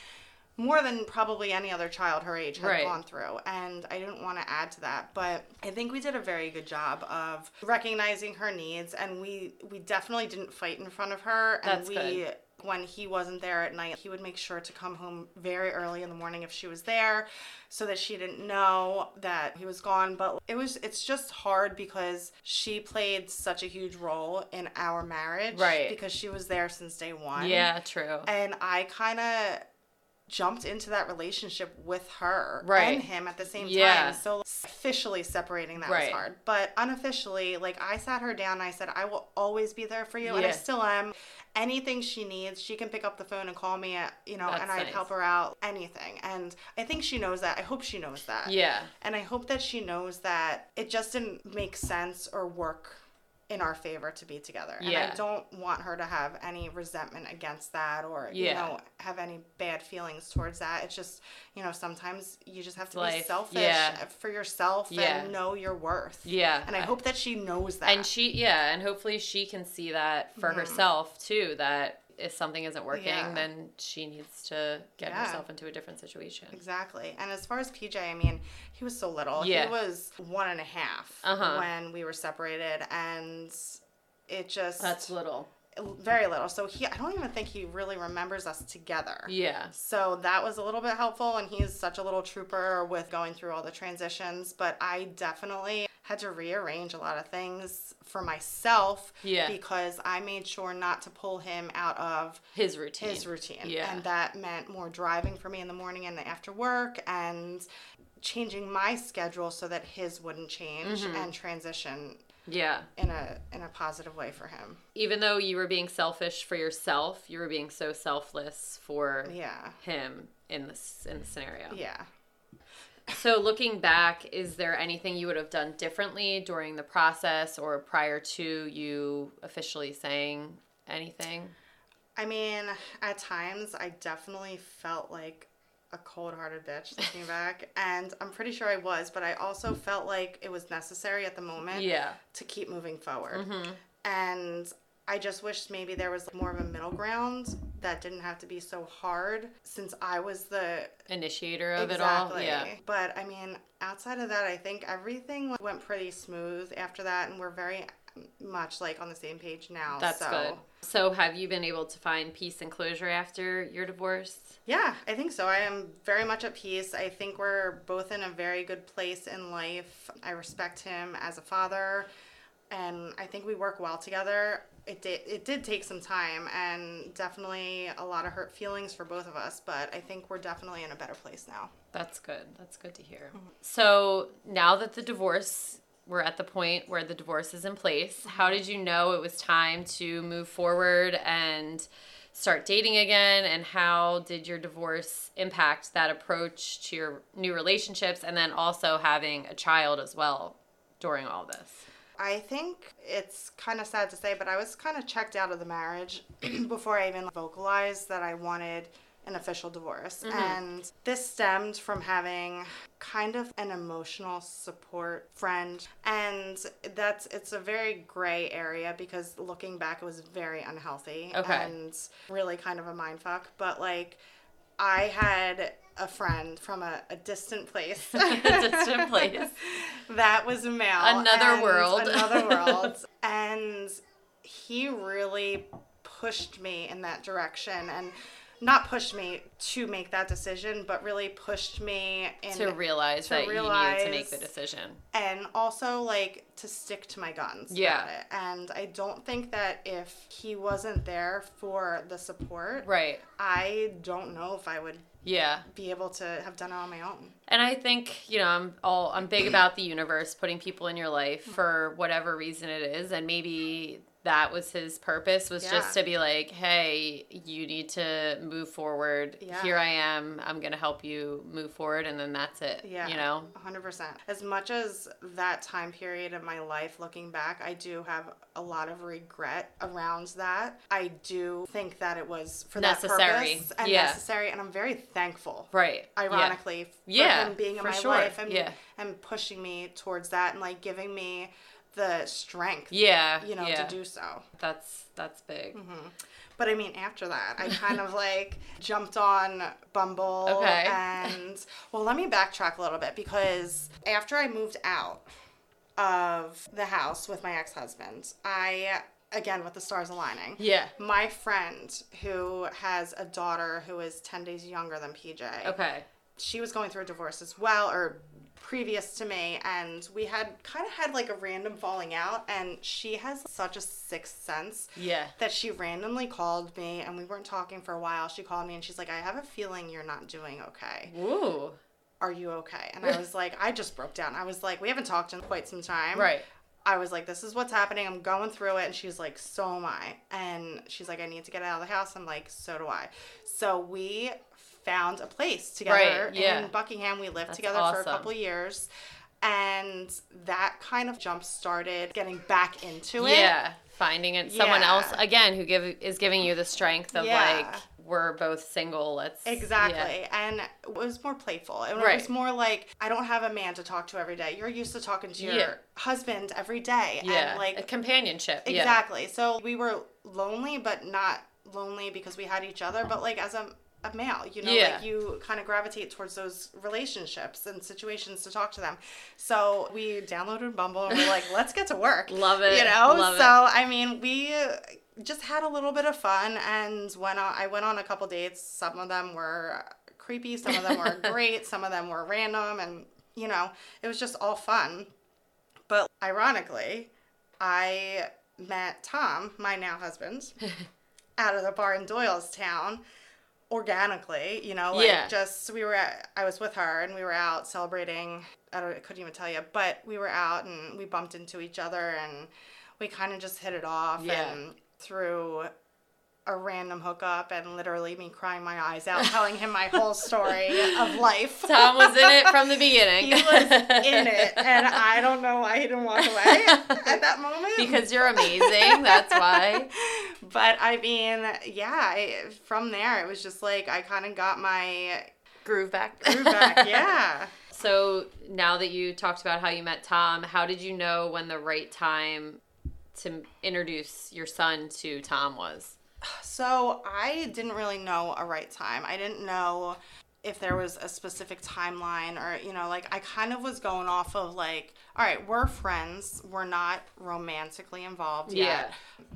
More than probably any other child her age had Right. gone through. And I didn't want to add to that. But I think we did a very good job of recognizing her needs and we we definitely didn't fight in front of her. And That's we good. When he wasn't there at night, he would make sure to come home very early in the morning if she was there so that she didn't know that he was gone. But it was it's just hard because she played such a huge role in our marriage. Right. Because she was there since day one. yeah, true. And I kind of jumped into that relationship with her Right. and him at the same Yeah. time. So officially separating that Right. was hard. But unofficially, like I sat her down and I said, I will always be there for you. And I still am. Anything she needs, she can pick up the phone and call me, at, you know, That's and I'd nice. help her out. Anything. And I think she knows that. I hope she knows that. Yeah. And I hope that she knows that it just didn't make sense or work in our favor to be together. And Yeah. I don't want her to have any resentment against that or, you know, have any bad feelings towards that. It's just, you know, sometimes you just have to be selfish Yeah. for yourself Yeah. and know your worth. Yeah. And I hope that she knows that. and she yeah and hopefully she can see that for mm-hmm. herself too that if something isn't working. Yeah. then she needs to get Yeah. herself into a different situation Exactly. And as far as PJ, I mean, he was so little. Yeah. He was one and a half Uh-huh. when we were separated. And it just. that's little very little. So he, I don't even think he really remembers us together. yeah So that was a little bit helpful, and he's such a little trooper with going through all the transitions. But I definitely had to rearrange a lot of things for myself Yeah. because I made sure not to pull him out of his routine his routine. Yeah. And that meant more driving for me in the morning and after work and changing my schedule so that his wouldn't change Mm-hmm. and transition yeah in a in a positive way for him. even though you were being selfish for yourself you were being so selfless for Yeah. him in this in the scenario Yeah. So, looking back, is there anything you would have done differently during the process or prior to you officially saying anything? I mean, at times I definitely felt like a cold hearted bitch looking back. And I'm pretty sure I was, but I also felt like it was necessary at the moment Yeah. to keep moving forward. Mm-hmm. And I just wish maybe there was more of a middle ground that didn't have to be so hard since I was the Initiator of exactly. it all. Yeah. But I mean, outside of that, I think everything went pretty smooth after that, and we're very much like on the same page now. That's so. good. So, have you been able to find peace and closure after your divorce? Yeah, I think so. I am very much at peace. I think we're both in a very good place in life. I respect him as a father, and I think we work well together. It did it did take some time and definitely a lot of hurt feelings for both of us, but I think we're definitely in a better place now. That's good. That's good to hear. Mm-hmm. So, now that the divorce, we're at the point where the divorce is in place, mm-hmm. how did you know it was time to move forward and start dating again? And how did your divorce impact that approach to your new relationships and then also having a child as well during all this? I think it's kind of sad to say, but I was kind of checked out of the marriage before I even vocalized that I wanted an official divorce. Mm-hmm. And this stemmed from having kind of an emotional support friend. And that's it's a very gray area because looking back it was very unhealthy Okay. and really kind of a mind fuck. But like I had a friend from a, a distant place. Distant place. that was a male. Another world. Another world. and he really pushed me in that direction and not pushed me to make that decision, but really pushed me in to realize to that you needed to make the decision. and also like to stick to my guns. Yeah. And I don't think that if he wasn't there for the support, Right. I don't know if I would Yeah. be able to have done it on my own. And I think, you know, I'm all I'm big about the universe putting people in your life mm. for whatever reason it is and maybe that was his purpose was just to be like, hey, you need to move forward. Yeah. Here I am. I'm gonna help you move forward, and then that's it. Yeah. You know. 100%. As much as that time period of my life, looking back, I do have a lot of regret around that. I do think that it was for Necessary. that purpose and Yeah. necessary, and I'm very thankful. Right. Yeah. Ironically, for Yeah, him being in my sure. life and, Yeah. and pushing me towards that and like giving me the strength, Yeah. you know, yeah. to do so. That's that's big. Mm-hmm. But I mean, after that, I kind of like jumped on Bumble. Okay. And well, let me backtrack a little bit because after I moved out of the house with my ex husband, I, again, with the stars aligning, Yeah. my friend who has a daughter who is 10 days younger than PJ, Okay. she was going through a divorce as well, or previous to me, and we had kind of had like a random falling out, and she has such a sixth sense Yeah. that she randomly called me and we weren't talking for a while. She called me and she's like, I have a feeling you're not doing okay. Ooh. Are you okay? And I was like, I just broke down. I was like, we haven't talked in quite some time. Right. I was like, this is what's happening. I'm going through it. And she's like, so am I. And she's like, I need to get out of the house. I'm like, so do I. So we found a place together Right, yeah. in Buckingham. We lived That's together for a couple years. And that kind of jump started getting back into it. Yeah. Finding it someone Yeah. else again who give is giving you the strength of Yeah. like we're both single. Let's Exactly. And it was more playful. It Right. was more like, I don't have a man to talk to every day. You're used to talking to your Yeah. husband every day. Yeah. And like, a companionship. Yeah. exactly. So we were lonely, but not lonely because we had each other, but like as a, a male, you know, Yeah. like you kind of gravitate towards those relationships and situations to talk to them. So we downloaded Bumble and we're like, let's get to work. Love it. You know? Love it. so, I mean, we just had a little bit of fun and went on, I went on a couple dates. Some of them were creepy, some of them were great, some of them were random, and you know, it was just all fun. But ironically, I met Tom, my now husband, out of the bar in Doylestown organically, you know, like Yeah. just we were at, I was with her and we were out celebrating. I don't I couldn't even tell you, but we were out and we bumped into each other and we kind of just hit it off Yeah. and through a random hookup and literally me crying my eyes out telling him my whole story of life. Tom was in it from the beginning. He was in it, and I don't know why he didn't walk away at that moment. because you're amazing. That's why. But I mean, yeah, I, from there, it was just like I kind of got my Groove back. groove back. Yeah. So now that you talked about how you met Tom, how did you know when the right time to introduce your son to Tom was? So I didn't really know a right time. I didn't know if there was a specific timeline or, you know, like I kind of was going off of like, all right, we're friends. We're not romantically involved yet.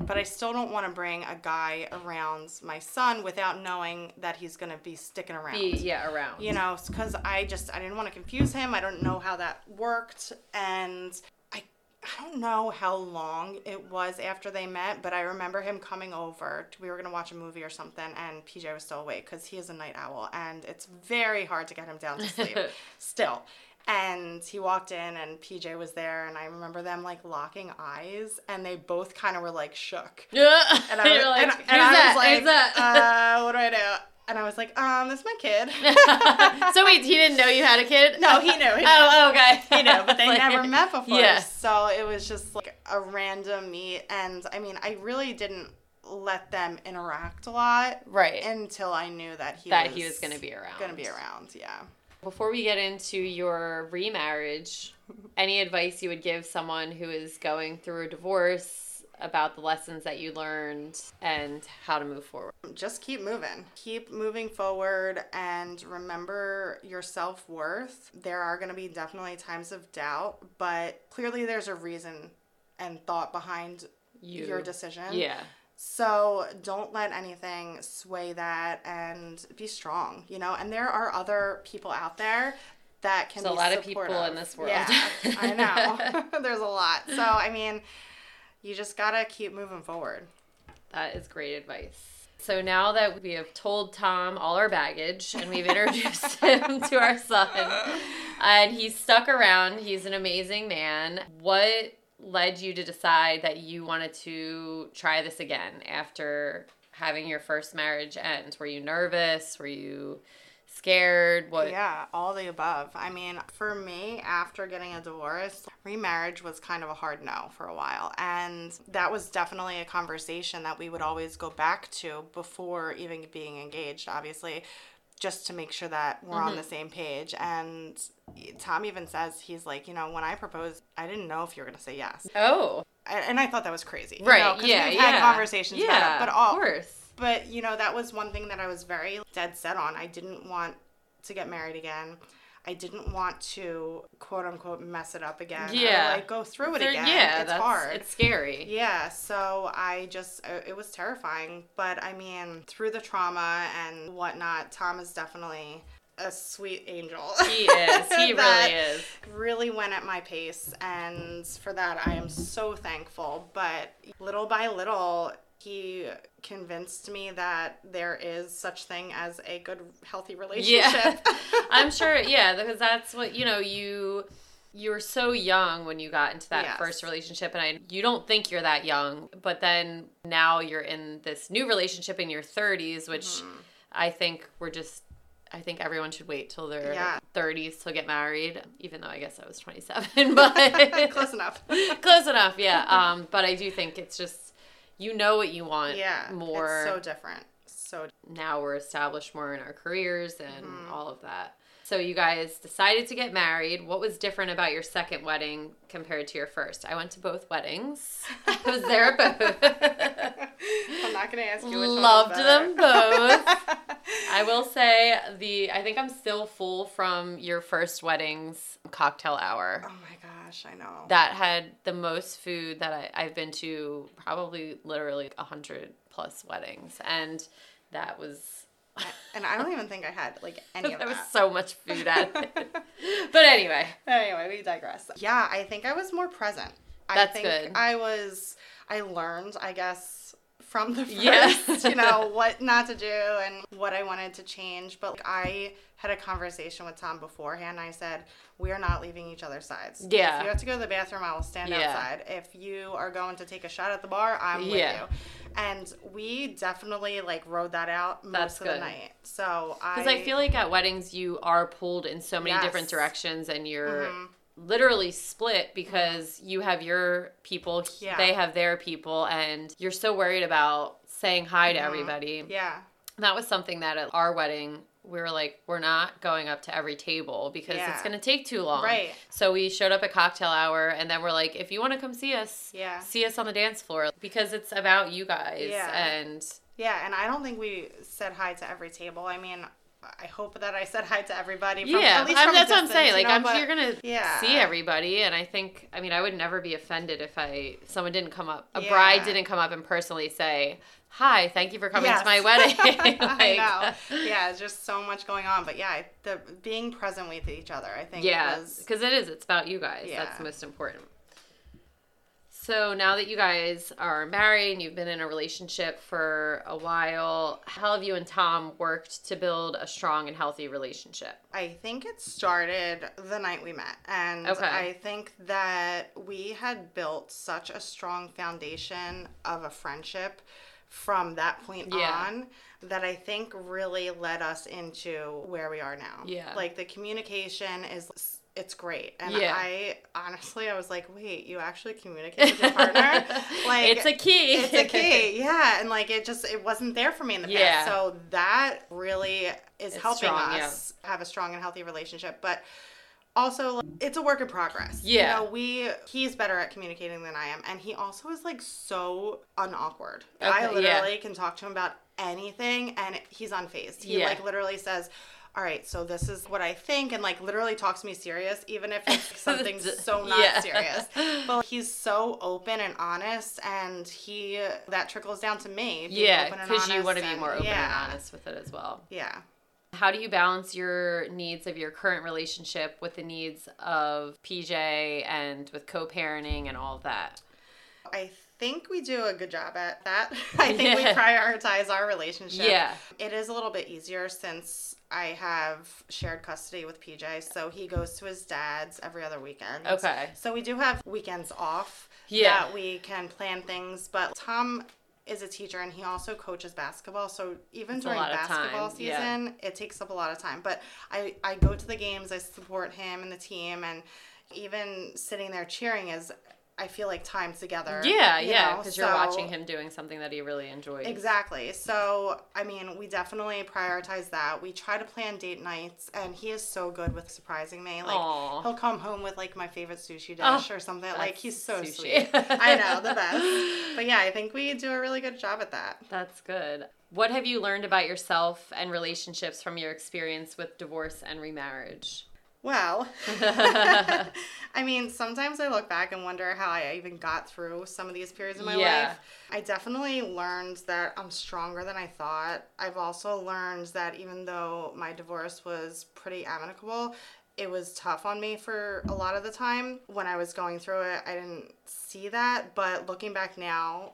But I still don't want to bring a guy around my son without knowing that he's going to be sticking around. Be yeah around. you know because i just i didn't want to confuse him i don't know how that worked and i don't know how long it was after they met but i remember him coming over we were going to watch a movie or something and pj was still awake because he is a night owl and it's very hard to get him down to sleep still and he walked in and pj was there and i remember them like locking eyes and they both kind of were like shook Yeah. and I was, like, and, "Who's and I that? was like, Who's that?" uh, what do I do? And I was like, um, that's my kid. so wait, he didn't know you had a kid? No, he knew, he knew. Oh, okay. He knew, but they Like- never met before. Yeah. So it was just like a random meet. And I mean, I really didn't let them interact a lot Right. until I knew that he that was he was going to be around. Gonna be around, yeah. Before we get into your remarriage, any advice you would give someone who is going through a divorce about the lessons that you learned and how to move forward? Just keep moving. Keep moving forward and remember your self worth. There are going to be definitely times of doubt, but clearly there's a reason and thought behind You- your decision. Yeah. So don't let anything sway that and be strong, you know? And there are other people out there that can There's a lot of people in this world. Yeah, I know. There's a lot. So, I mean, you just got to keep moving forward. That is great advice. So now that we have told Tom all our baggage and we've introduced him to our son, and he's stuck around, he's an amazing man. What led you to decide that you wanted to try this again after having your first marriage end? Were you nervous? Were you scared? What? Yeah, all the above. I mean, for me, after getting a divorce, remarriage was kind of a hard no for a while. And that was definitely a conversation that we would always go back to before even being engaged, obviously, just to make sure that we're on mm-hmm. the same page. And Tom even says, he's like, you know, when I proposed, I didn't know if you were going to say yes. Oh, And I thought that was crazy. you right. yeah, we've yeah. had conversations yeah, about it. But all, of course. But you know, that was one thing that I was very dead set on. I didn't want to get married again. I didn't want to quote unquote mess it up again. or, Yeah. like go through it There- again. yeah, it's that's hard. It's scary. yeah, so I just, uh, it was terrifying. But I mean, through the trauma and whatnot, Tom is definitely a sweet angel. He is. He really is. Really went at my pace. And for that, I am so thankful. But little by little, he convinced me that there is such thing as a good healthy relationship. Yeah. I'm sure. Yeah, because that's what you know. You you were so young when you got into that Yes. first relationship, and I you don't think you're that young, but then now you're in this new relationship in your 30s, which Mm-hmm. I think we're just. I think everyone should wait till their Yeah. 30s to get married, even though I guess I was 27, but Close enough. close enough, yeah. Um, but I do think it's just you know what you want Yeah. more It's so different. So now we're established more in our careers and Mm-hmm. all of that. So you guys decided to get married. What was different about your second wedding compared to your first? I went to both weddings. I was there at both. I'm not gonna ask you which one Loved them both. I will say the I think I'm still full from your first wedding's cocktail hour. oh my gosh, I know. That had the most food that I, I've been to probably literally a hundred plus weddings. And that was and I don't even think I had like any of that. there was so much food at it. but anyway, Anyway, we digress. Yeah, I think I was more present. That's I think good. I was I learned, I guess, from the first, Yeah. you know, what not to do and what I wanted to change. But like, I had a conversation with Tom beforehand. I said, We are not leaving each other's sides. Yeah. If you have to go to the bathroom, I will stand Yeah. outside. If you are going to take a shot at the bar, I'm Yeah. with you. And we definitely like rode that out most That's of good. the night. So I because I feel like at weddings you are pulled in so many different directions and you're Mhm. literally split because you have your people, Yeah. they have their people, and you're so worried about saying hi to everybody. Yeah. That was something that at our wedding, we were like, we're not going up to every table because Yeah. it's going to take too long. Right. So we showed up at cocktail hour and then we're like, if you want to come see us, Yeah. see us on the dance floor because it's about you guys. Yeah. And Yeah, and I don't think we said hi to every table. I mean, I hope that I said hi to everybody. From, yeah, at least I'm- from a that's what I'm distance, saying. you Like, know, I'm but- you're gonna yeah. see everybody, and I think, I mean, I would never be offended if I someone didn't come up, a Yeah. bride didn't come up and personally say, "Hi, thank you for coming Yes. to my wedding." I know. Yeah, it's just so much going on. But yeah, the being present with each other, I think, Yeah, because it is. It's about you guys. Yeah. That's most important. So now that you guys are married and you've been in a relationship for a while, how have you and Tom worked to build a strong and healthy relationship? I think it started the night we met. And Okay. I think that we had built such a strong foundation of a friendship from that point Yeah. on that I think really led us into where we are now. Yeah. Like the communication is it's great. And Yeah. I honestly I was like, "Wait, you actually communicate with your partner?" like it's a key. it's a key yeah and like it just it wasn't there for me in the past so that really is It's helping strong, us have a strong and healthy relationship but also like, it's a work in progress Yeah. you know we he's better at communicating than i am and he also is like so unawkward Okay, i literally yeah. can talk to him about anything and he's unfazed he Yeah. like literally says all right, so this is what I think, and like literally talks me serious, even if it's something so not Yeah. serious. But he's so open and honest, and he that trickles down to me. yeah, because you want to be more open yeah, and honest with it as well. Yeah. How do you balance your needs of your current relationship with the needs of PJ and with co-parenting and all of that? I think we do a good job at that. I think we prioritize our relationship. Yeah. It is a little bit easier since I have shared custody with PJ, so he goes to his dad's every other weekend. Okay. So we do have weekends off Yeah. that we can plan things, but Tom is a teacher and he also coaches basketball. So even It's during basketball time, yeah. season, it takes up a lot of time. But I, I go to the games, I support him and the team, and even sitting there cheering is, I feel like time together. Yeah, you yeah, because you're watching him doing something that he really enjoys. Exactly. So, I mean, we definitely prioritize that. We try to plan date nights, and he is so good with surprising me. Like, Aw. he'll come home with like my favorite sushi dish Oh, or something. Like, he's so sushi. sweet. I know, the best. But yeah, I think we do a really good job at that. That's good. What have you learned about yourself and relationships from your experience with divorce and remarriage? Well, I mean, sometimes I look back and wonder how I even got through some of these periods in my Yeah. life. I definitely learned that I'm stronger than I thought. I've also learned that even though my divorce was pretty amicable, it was tough on me for a lot of the time. When I was going through it, I didn't see that, but looking back now,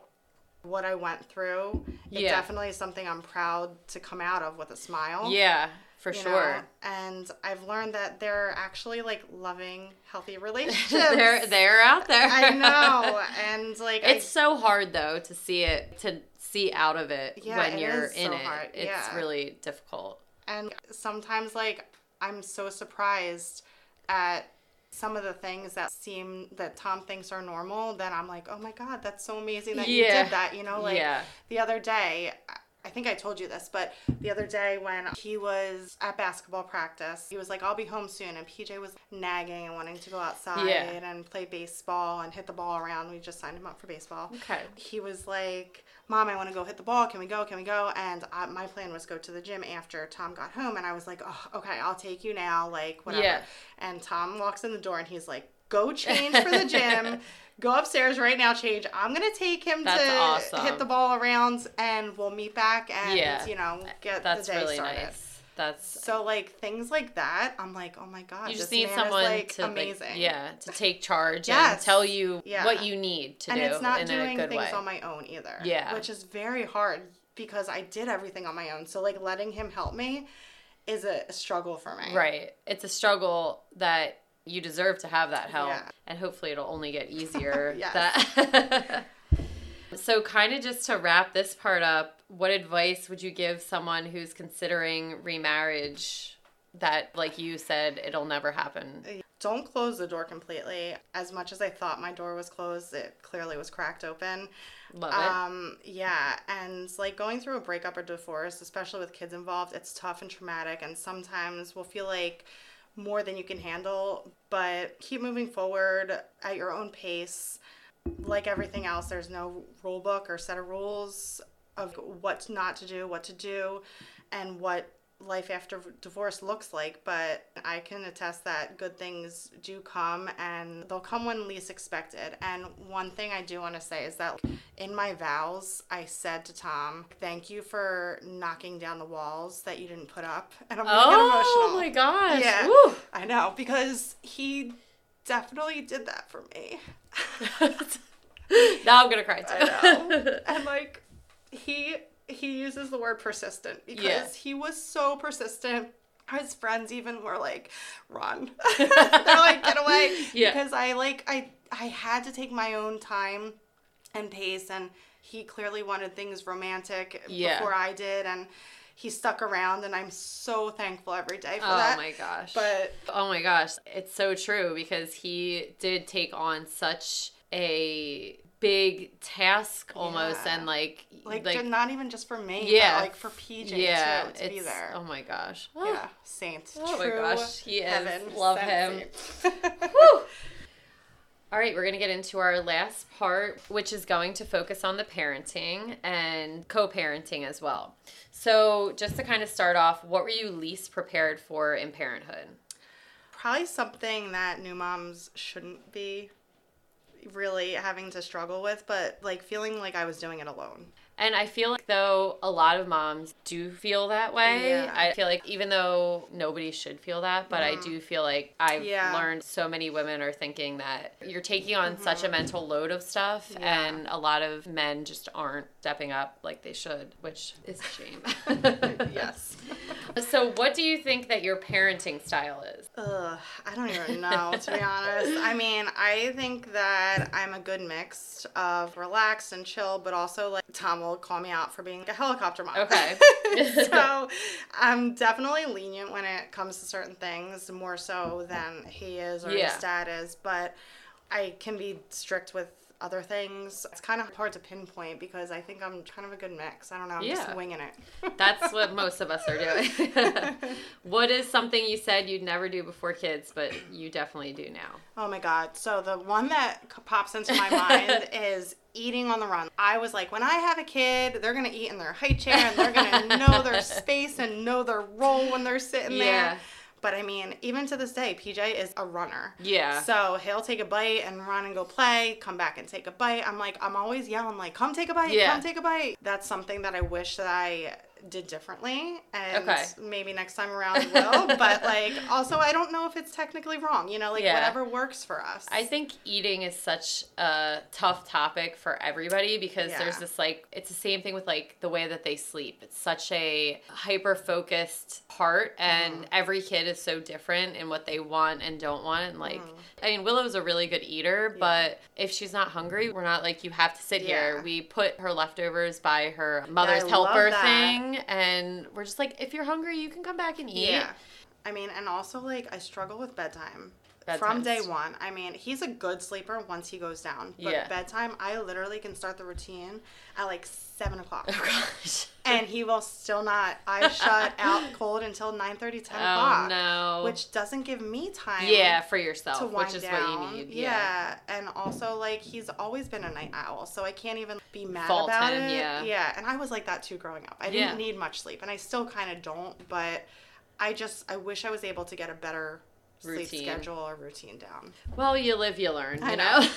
what I went through, it definitely is something I'm proud to come out of with a smile Yeah, for you sure. know? And I've learned that there are actually like loving, healthy relationships. they're they're out there. I know, and like It's I, so hard though to see it to see out of it Yeah, when it you're in so it. hard, It's yeah. really difficult. and sometimes like I'm so surprised at some of the things that seem that Tom thinks are normal. then I'm like, oh my god, that's so amazing that you did that. You know, like yeah. the other day I think I told you this, but the other day when he was at basketball practice, he was like, I'll be home soon. And PJ was nagging and wanting to go outside Yeah. and play baseball and hit the ball around. We just signed him up for baseball. Okay. He was like, Mom, I want to go hit the ball. Can we go? Can we go? And I, my plan was go to the gym after Tom got home. And I was like, oh, okay, I'll take you now. Like, whatever. Yeah. And Tom walks in the door and he's like, go change for the gym. Go upstairs right now, change. I'm gonna take him That's to awesome. hit the ball around, and we'll meet back and Yeah. you know get That's the day really started. nice. That's So like things like that, I'm like, oh my god, you just this need man someone is like to like, amazing. yeah, to take charge and tell you Yeah. what you need to and do And it's not in doing things way. on my own either. Yeah. which is very hard because I did everything on my own. So like letting him help me is a struggle for me. Right. It's a struggle that you deserve to have that help. Yeah. And hopefully it'll only get easier. That So kind of just to wrap this part up, what advice would you give someone who's considering remarriage that like you said it'll never happen? Don't close the door completely. As much as I thought my door was closed, it clearly was cracked open. Love it. Um, yeah, and like going through a breakup or divorce, especially with kids involved, it's tough and traumatic, and sometimes we'll feel like more than you can handle. But keep moving forward at your own pace. Like everything else, there's no rule book or set of rules of what not to do, what to do, and what life after divorce looks like, but I can attest that good things do come and they'll come when least expected. And one thing I do want to say is that in my vows, I said to Tom, Thank you for knocking down the walls that you didn't put up. And I'm gonna get oh my gosh. Yeah. Woo. I know, because he definitely did that for me. now I'm gonna cry too. I know. and like he he uses the word persistent because Yeah. he was so persistent. His friends even were like, "Run!" They're like, "Get away!" Yeah. Because I like I I had to take my own time and pace, and he clearly wanted things romantic Yeah. before I did, and he stuck around, and I'm so thankful every day for Oh that. Oh my gosh. But Oh my gosh, it's so true because he did take on such a big task almost Yeah. and like like, like not even just for me, yeah, but like for PJ yeah, too to be there. Oh my gosh. Yeah, saint. Oh my gosh, he is. Love sent him. All right, we're to get into our last part, which is going to focus on the parenting and co parenting as well. So, just to kind of start off, what were you least prepared for in parenthood? Probably something that new moms shouldn't be really having to struggle with, but like feeling like I was doing it alone. And I feel like though a lot of moms do feel that way. Yeah. I feel like even though nobody should feel that, but I do feel like I've Mm-hmm. Yeah. learned so many women are thinking that you're taking on such a mental load of stuff Mm-hmm. Yeah. and a lot of men just aren't stepping up like they should, which is a shame. yes. so what do you think that your parenting style is? Ugh, I don't even know, to be honest. I mean, I think that I'm a good mix of relaxed and chill, but also like Tom will call me out for being a helicopter mom. Okay. so I'm definitely lenient when it comes to certain things, more so than he is or Yeah. his dad is, but I can be strict with other things. It's kind of hard to pinpoint because I think I'm kind of a good mix. I don't know, I'm Yeah. just winging it. That's what most of us are doing. what is something you said you'd never do before kids, but you definitely do now? Oh my god. So the one that pops into my mind is eating on the run. I was like, when I have a kid, they're going to eat in their high chair and they're going to know their space and know their role when they're sitting Yeah. there. But I mean, even to this day, PJ is a runner. Yeah. So he'll take a bite and run and go play, come back and take a bite. I'm like, I'm always yelling, like, come take a bite, Yeah. come take a bite. That's something that I wish that I did differently. And Okay. maybe next time around will. but like, also, I don't know if it's technically wrong, you know, like Yeah. whatever works for us. I think eating is such a tough topic for everybody because Yeah. there's this like it's the same thing with like the way that they sleep. It's such a hyper focused part and Mm-hmm. every kid is so different in what they want and don't want and like Mm-hmm. I mean Willow's a really good eater, but if she's not hungry, we're not like you have to sit here. We put her leftovers by her mother's helper that. And we're just like if you're hungry, you can come back and eat. Yeah. I mean, and also like I struggle with bedtime. From day one. I mean, he's a good sleeper once he goes down. But Yeah. bedtime, I literally can start the routine at like seven o'clock. Oh gosh. and he will still not eyes shut out cold until 9 30, 10 Oh o'clock. no. Which doesn't give me time yeah, for yourself, to wind which is down. what you need. Yeah. and also like he's always been a night owl, so I can't even be mad Fault about him, it. yeah. yeah, and I was like that too growing up. I didn't need much sleep, and I still kind of don't. But I just I wish I was able to get a better sleep schedule or routine down. Well, you live, you learn, you I know?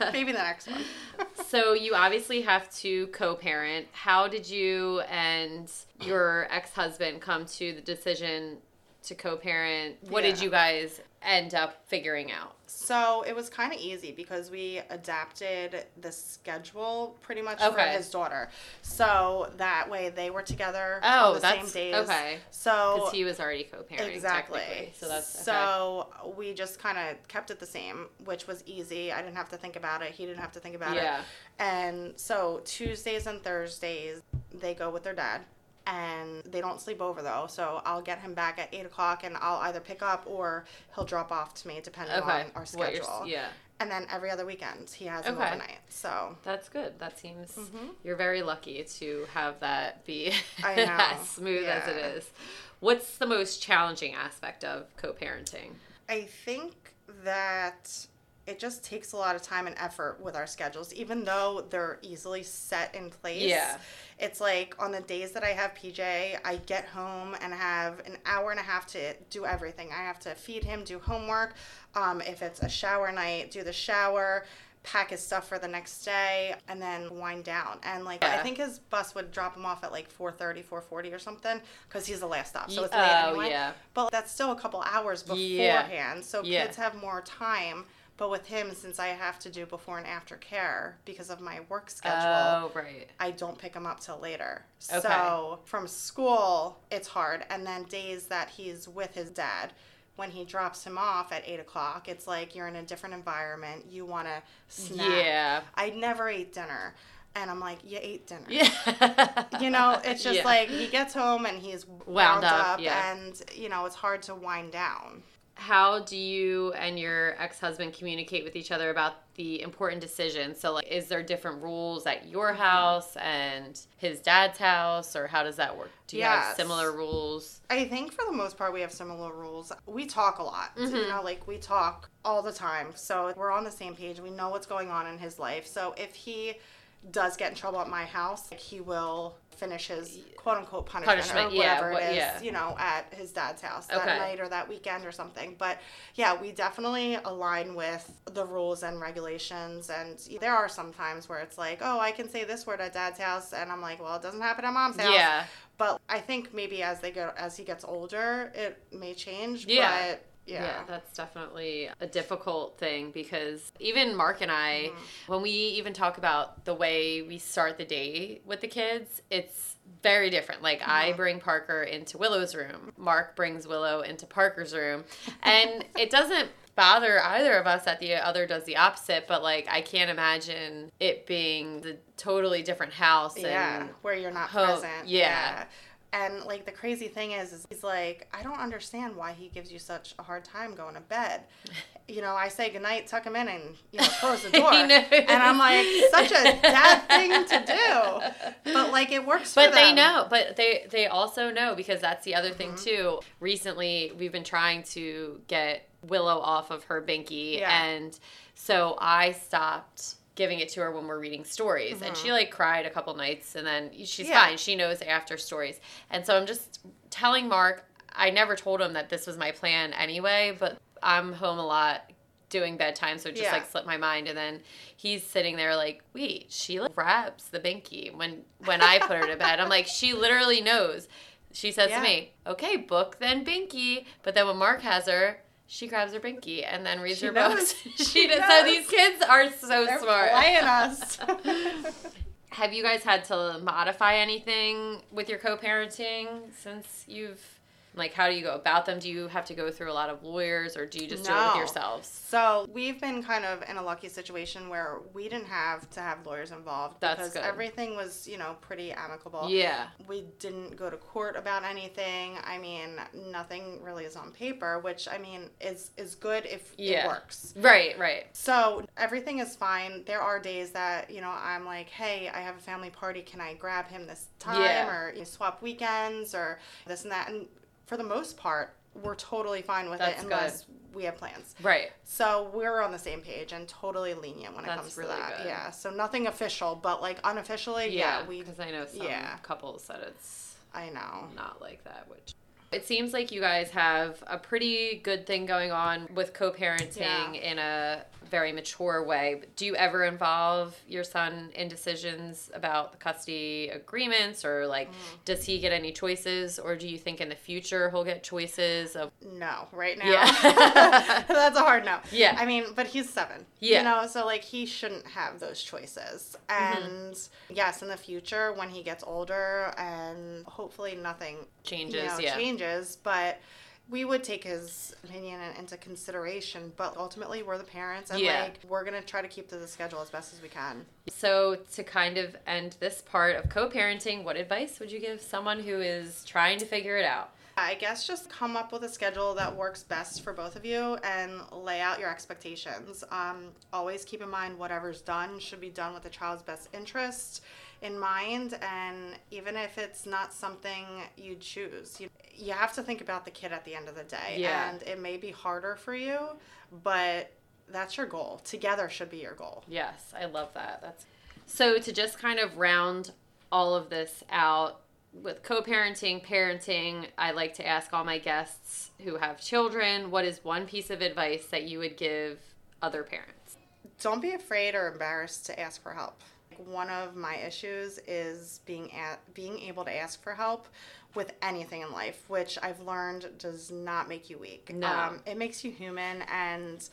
Maybe the next one. so you obviously have to co-parent. How did you and your ex-husband come to the decision to co-parent? What did you guys end up figuring out? So it was kind of easy because we adapted the schedule pretty much for his daughter. So that way they were together Oh, on the same that's- days. okay. So Because he was already co-parenting, exactly. So that's okay. so we just kind of kept it the same, which was easy. I didn't have to think about it. He didn't have to think about Yeah. it. And so Tuesdays and Thursdays they go with their dad. And they don't sleep over though, so I'll get him back at eight o'clock, and I'll either pick up or he'll drop off to me depending okay. on our What you're- schedule. yeah. And then every other weekend he has Okay. overnight. So That's good. That seems Mm-hmm. you're very lucky to have that be I know. as smooth as it is. What's the most challenging aspect of co-parenting? I think that it just takes a lot of time and effort with our schedules, even though they're easily set in place. Yeah. It's like on the days that I have PJ, I get home and have an hour and a half to do everything. I have to feed him, do homework. Um, if it's a shower night, do the shower, pack his stuff for the next day, and then wind down. And like I think his bus would drop him off at like 4:30, 4:40 or something, because he's the last stop. So it's late oh, anyway. yeah. But that's still a couple hours Yeah. beforehand. So Yeah. kids have more time. But with him, since I have to do before and after care because of my work schedule, Oh, right. I don't pick him up till later. Okay. So from school, it's hard. And then days that he's with his dad, when he drops him off at eight o'clock, it's like you're in a different environment. You want to snack. Yeah. I never ate dinner. And I'm like, you ate dinner. Yeah. You know, it's just Yeah. like he gets home and he's Wound wound, up, up, yeah. and you know it's hard to wind down. How do you and your ex-husband communicate with each other about the important decisions? So like is there different rules at your house and his dad's house or how does that work? Do you have similar rules? I think for the most part we have similar rules. We talk a lot. Mm-hmm. You know, like we talk all the time. So we're on the same page. We know what's going on in his life. So if he does get in trouble at my house, like he will finish his quote unquote punishment, Punishment, or whatever what- it is, yeah. you know, at his dad's house that Okay. night or that weekend or something. But yeah, we definitely align with the rules and regulations. And there are some times where it's like, oh, I can say this word at dad's house, and I'm like, well, it doesn't happen at mom's house. Yeah. But I think maybe as they go, as he gets older, it may change. Yeah. But yeah. that's definitely a difficult thing because even Mark and I, Mm-hmm. when we even talk about the way we start the day with the kids, it's very different. Like Mm-hmm. I bring Parker into Willow's room, Mark brings Willow into Parker's room, and it doesn't bother either of us that the other does the opposite, but like I can't imagine it being the totally different house and yeah, where you're not Ho- present. yeah. And like the crazy thing is, is he's like, I don't understand why he gives you such a hard time going to bed. You know, I say goodnight, tuck him in, and you know, close the door. And I'm like, such a dad thing to do. But like, it works. But they know. But they they also know because that's the other thing Mm-hmm. too. Recently, we've been trying to get Willow off of her binky, Yeah. and so I stopped giving it to her when we're reading stories and she like cried a couple nights and then she's Mm-hmm. Yeah. fine she knows after stories and so i'm just telling mark i never told him that this was my plan anyway but i'm home a lot doing bedtime so it just Yeah. like slipped my mind and then he's sitting there like wait she like grabs the binky when when i put her to bed i'm like she literally knows she says Yeah. to me okay book then binky but then when mark has her she grabs her binky and then reads She her knows. books she, She does so these kids are so They're smart playing us. have you guys had to modify anything with your co-parenting since you've like how do you go about them do you have to go through a lot of lawyers or do you just do it with yourselves So we've been kind of in a lucky situation where we didn't have to have lawyers involved That's because good. everything was, you know, pretty amicable. yeah We didn't go to court about anything. I mean, nothing really is on paper, which I mean is is good if Yeah. it works. right right So everything is fine. There are days that you know I'm like, hey, I have a family party. Can I grab him this time, Yeah. or you know, swap weekends, or this and that? And for the most part, we're totally fine with That's it unless we have plans. right So we're on the same page and totally lenient when it comes really to that. good. Yeah. So nothing official, but like unofficially, yeah, yeah we. because i know some yeah. couples said it's I know. not like that which it seems like you guys have a pretty good thing going on with co-parenting Yeah. in a very mature way. Do you ever involve your son in decisions about the custody agreements or like Mm. does he get any choices or do you think in the future he'll get choices of No, right now. Yeah. That's a hard no. Yeah. I mean, but he's seven. Yeah. You know, so like he shouldn't have those choices. Mm-hmm. And yes, in the future when he gets older and hopefully nothing changes, you know, yeah. changes, but we would take his opinion into consideration, but ultimately we're the parents and Yeah. like we're gonna try to keep to the schedule as best as we can. So, to kind of end this part of co parenting, what advice would you give someone who is trying to figure it out? I guess just come up with a schedule that works best for both of you and lay out your expectations. Um, always keep in mind whatever's done should be done with the child's best interest in mind, and even if it's not something you choose, you, you have to think about the kid at the end of the day. Yeah. And it may be harder for you, but that's your goal. Together should be your goal. Yes, I love that. That's so to just kind of round all of this out with co-parenting, parenting, I like to ask all my guests who have children, what is one piece of advice that you would give other parents? don't be afraid or embarrassed to ask for help. One of my issues is being at being able to ask for help with anything in life, which I've learned does not make you weak. No. Um, it makes you human, and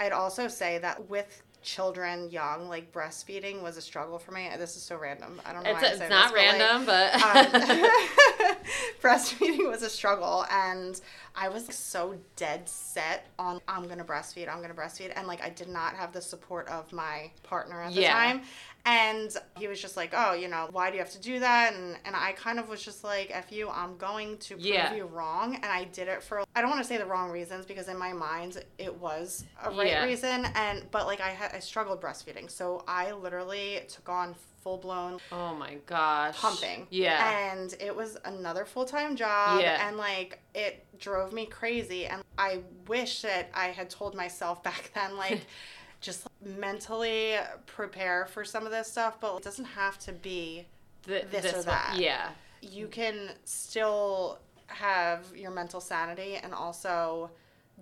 I'd also say that with children young, like breastfeeding was a struggle for me. This is so random. I don't know. It's, it's not this, but, like, random, but um, breastfeeding was a struggle and i was so dead set on i'm gonna breastfeed i'm gonna breastfeed and like i did not have the support of my partner at the Yeah. time and he was just like oh you know why do you have to do that and and i kind of was just like f you i'm going to prove Yeah. you wrong and i did it for i don't want to say the wrong reasons because in my mind it was a right Yeah. reason and but like i had i struggled breastfeeding so i literally took on full blown oh my gosh. pumping. Yeah. And it was another full time job. Yeah. And like it drove me crazy. And I wish that I had told myself back then, like, just mentally prepare for some of this stuff. But it doesn't have to be th- this, or one- that. Yeah. You can still have your mental sanity and also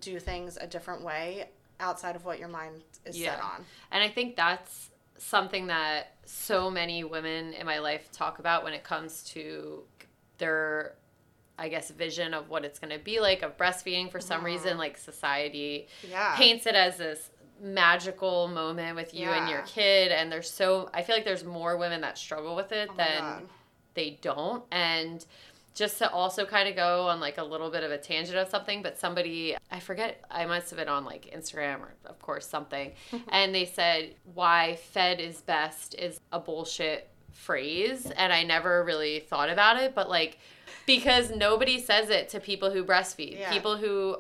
do things a different way outside of what your mind is set on. And I think that's something that so many women in my life talk about when it comes to their I guess vision of what it's going to be like of breastfeeding for some reason mm-hmm. like society Yeah. paints it as this magical moment with you and your kid and there's so I feel like there's more women that struggle with it Oh than they don't. And just to also kind of go on like a little bit of a tangent of something but somebody i forget i must have been on like instagram or of course something. And they said why fed is best is a bullshit phrase and i never really thought about it but like because nobody says it to people who breastfeed. Yeah. people who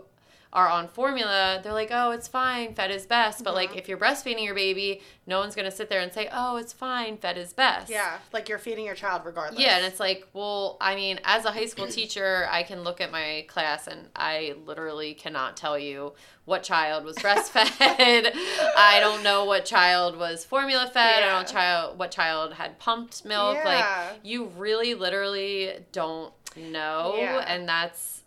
are on formula, they're like, oh, it's fine, fed is best. But Mm-hmm. like, if you're breastfeeding your baby, no one's gonna sit there and say, oh, it's fine, fed is best. Yeah, like you're feeding your child regardless. Yeah, and it's like, well, I mean, as a high school teacher, I can look at my class and I literally cannot tell you what child was breastfed. I don't know what child was formula fed. I don't know child what child had pumped milk. Yeah. Like you really literally don't know. Yeah. And that's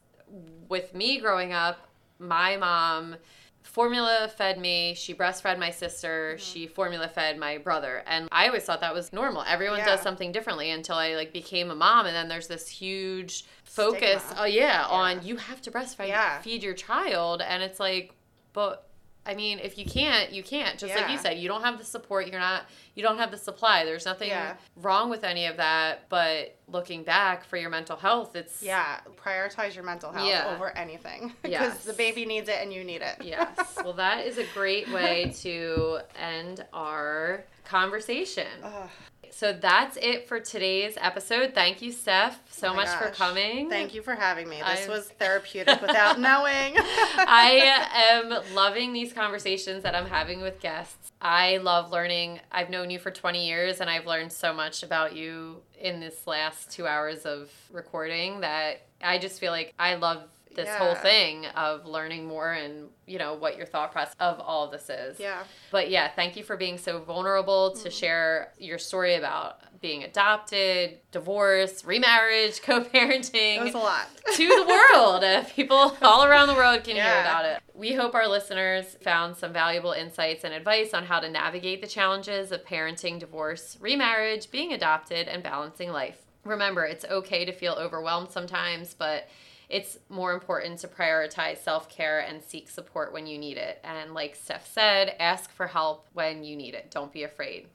with me growing up, my mom formula fed me she breastfed my sister Mm-hmm. she formula fed my brother and i always thought that was normal everyone Yeah. does something differently until i like became a mom and then there's this huge focus Stigma. oh yeah, Yeah. on you have to breastfeed Yeah. feed your child and it's like but I mean, if you can't, you can't. Just like you said, you don't have the support. You're not. You don't have the supply. There's nothing Yeah. wrong with any of that. But looking back for your mental health, it's Yeah, prioritize your mental health Yeah. over anything because Yes. the baby needs it and you need it. Yes. Well, that is a great way to end our conversation. Ugh. So that's it for today's episode. Thank you, Stef, oh so Oh much for coming. Thank you for having me. This I'm- was therapeutic without knowing. I am loving these conversations that I'm having with guests. I love learning. I've known you for 20 years and I've learned so much about you in this last two hours of recording that I just feel like I love this whole thing of learning more and, you know, what your thought process of all of this is. yeah. But yeah, thank you for being so vulnerable to share your story about being adopted, divorce, remarriage, co parenting It was a lot. to the world. Uh, People all around the world can hear about it. We hope our listeners found some valuable insights and advice on how to navigate the challenges of parenting, divorce, remarriage, being adopted, and balancing life. Remember, it's okay to feel overwhelmed sometimes, but it's more important to prioritize self care and seek support when you need it. And like Stef said, ask for help when you need it. Don't be afraid.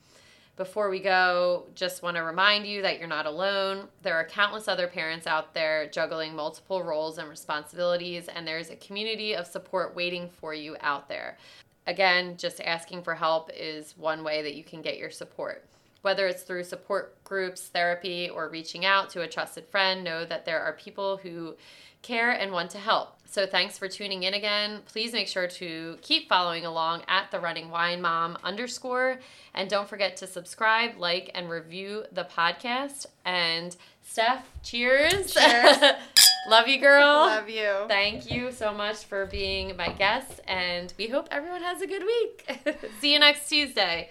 Before we go, just want to remind you that you're not alone. There are countless other parents out there juggling multiple roles and responsibilities, and there's a community of support waiting for you out there. Again, just asking for help is one way that you can get your support. Whether it's through support groups, therapy, or reaching out to a trusted friend, know that there are people who care and want to help. So thanks for tuning in again. Please make sure to keep following along at the running wine mom underscore. And don't forget to subscribe, like, and review the podcast. And Stef, cheers. Cheers. Love you, girl. Love you. Thank you so much for being my guest, and we hope everyone has a good week. See you next Tuesday.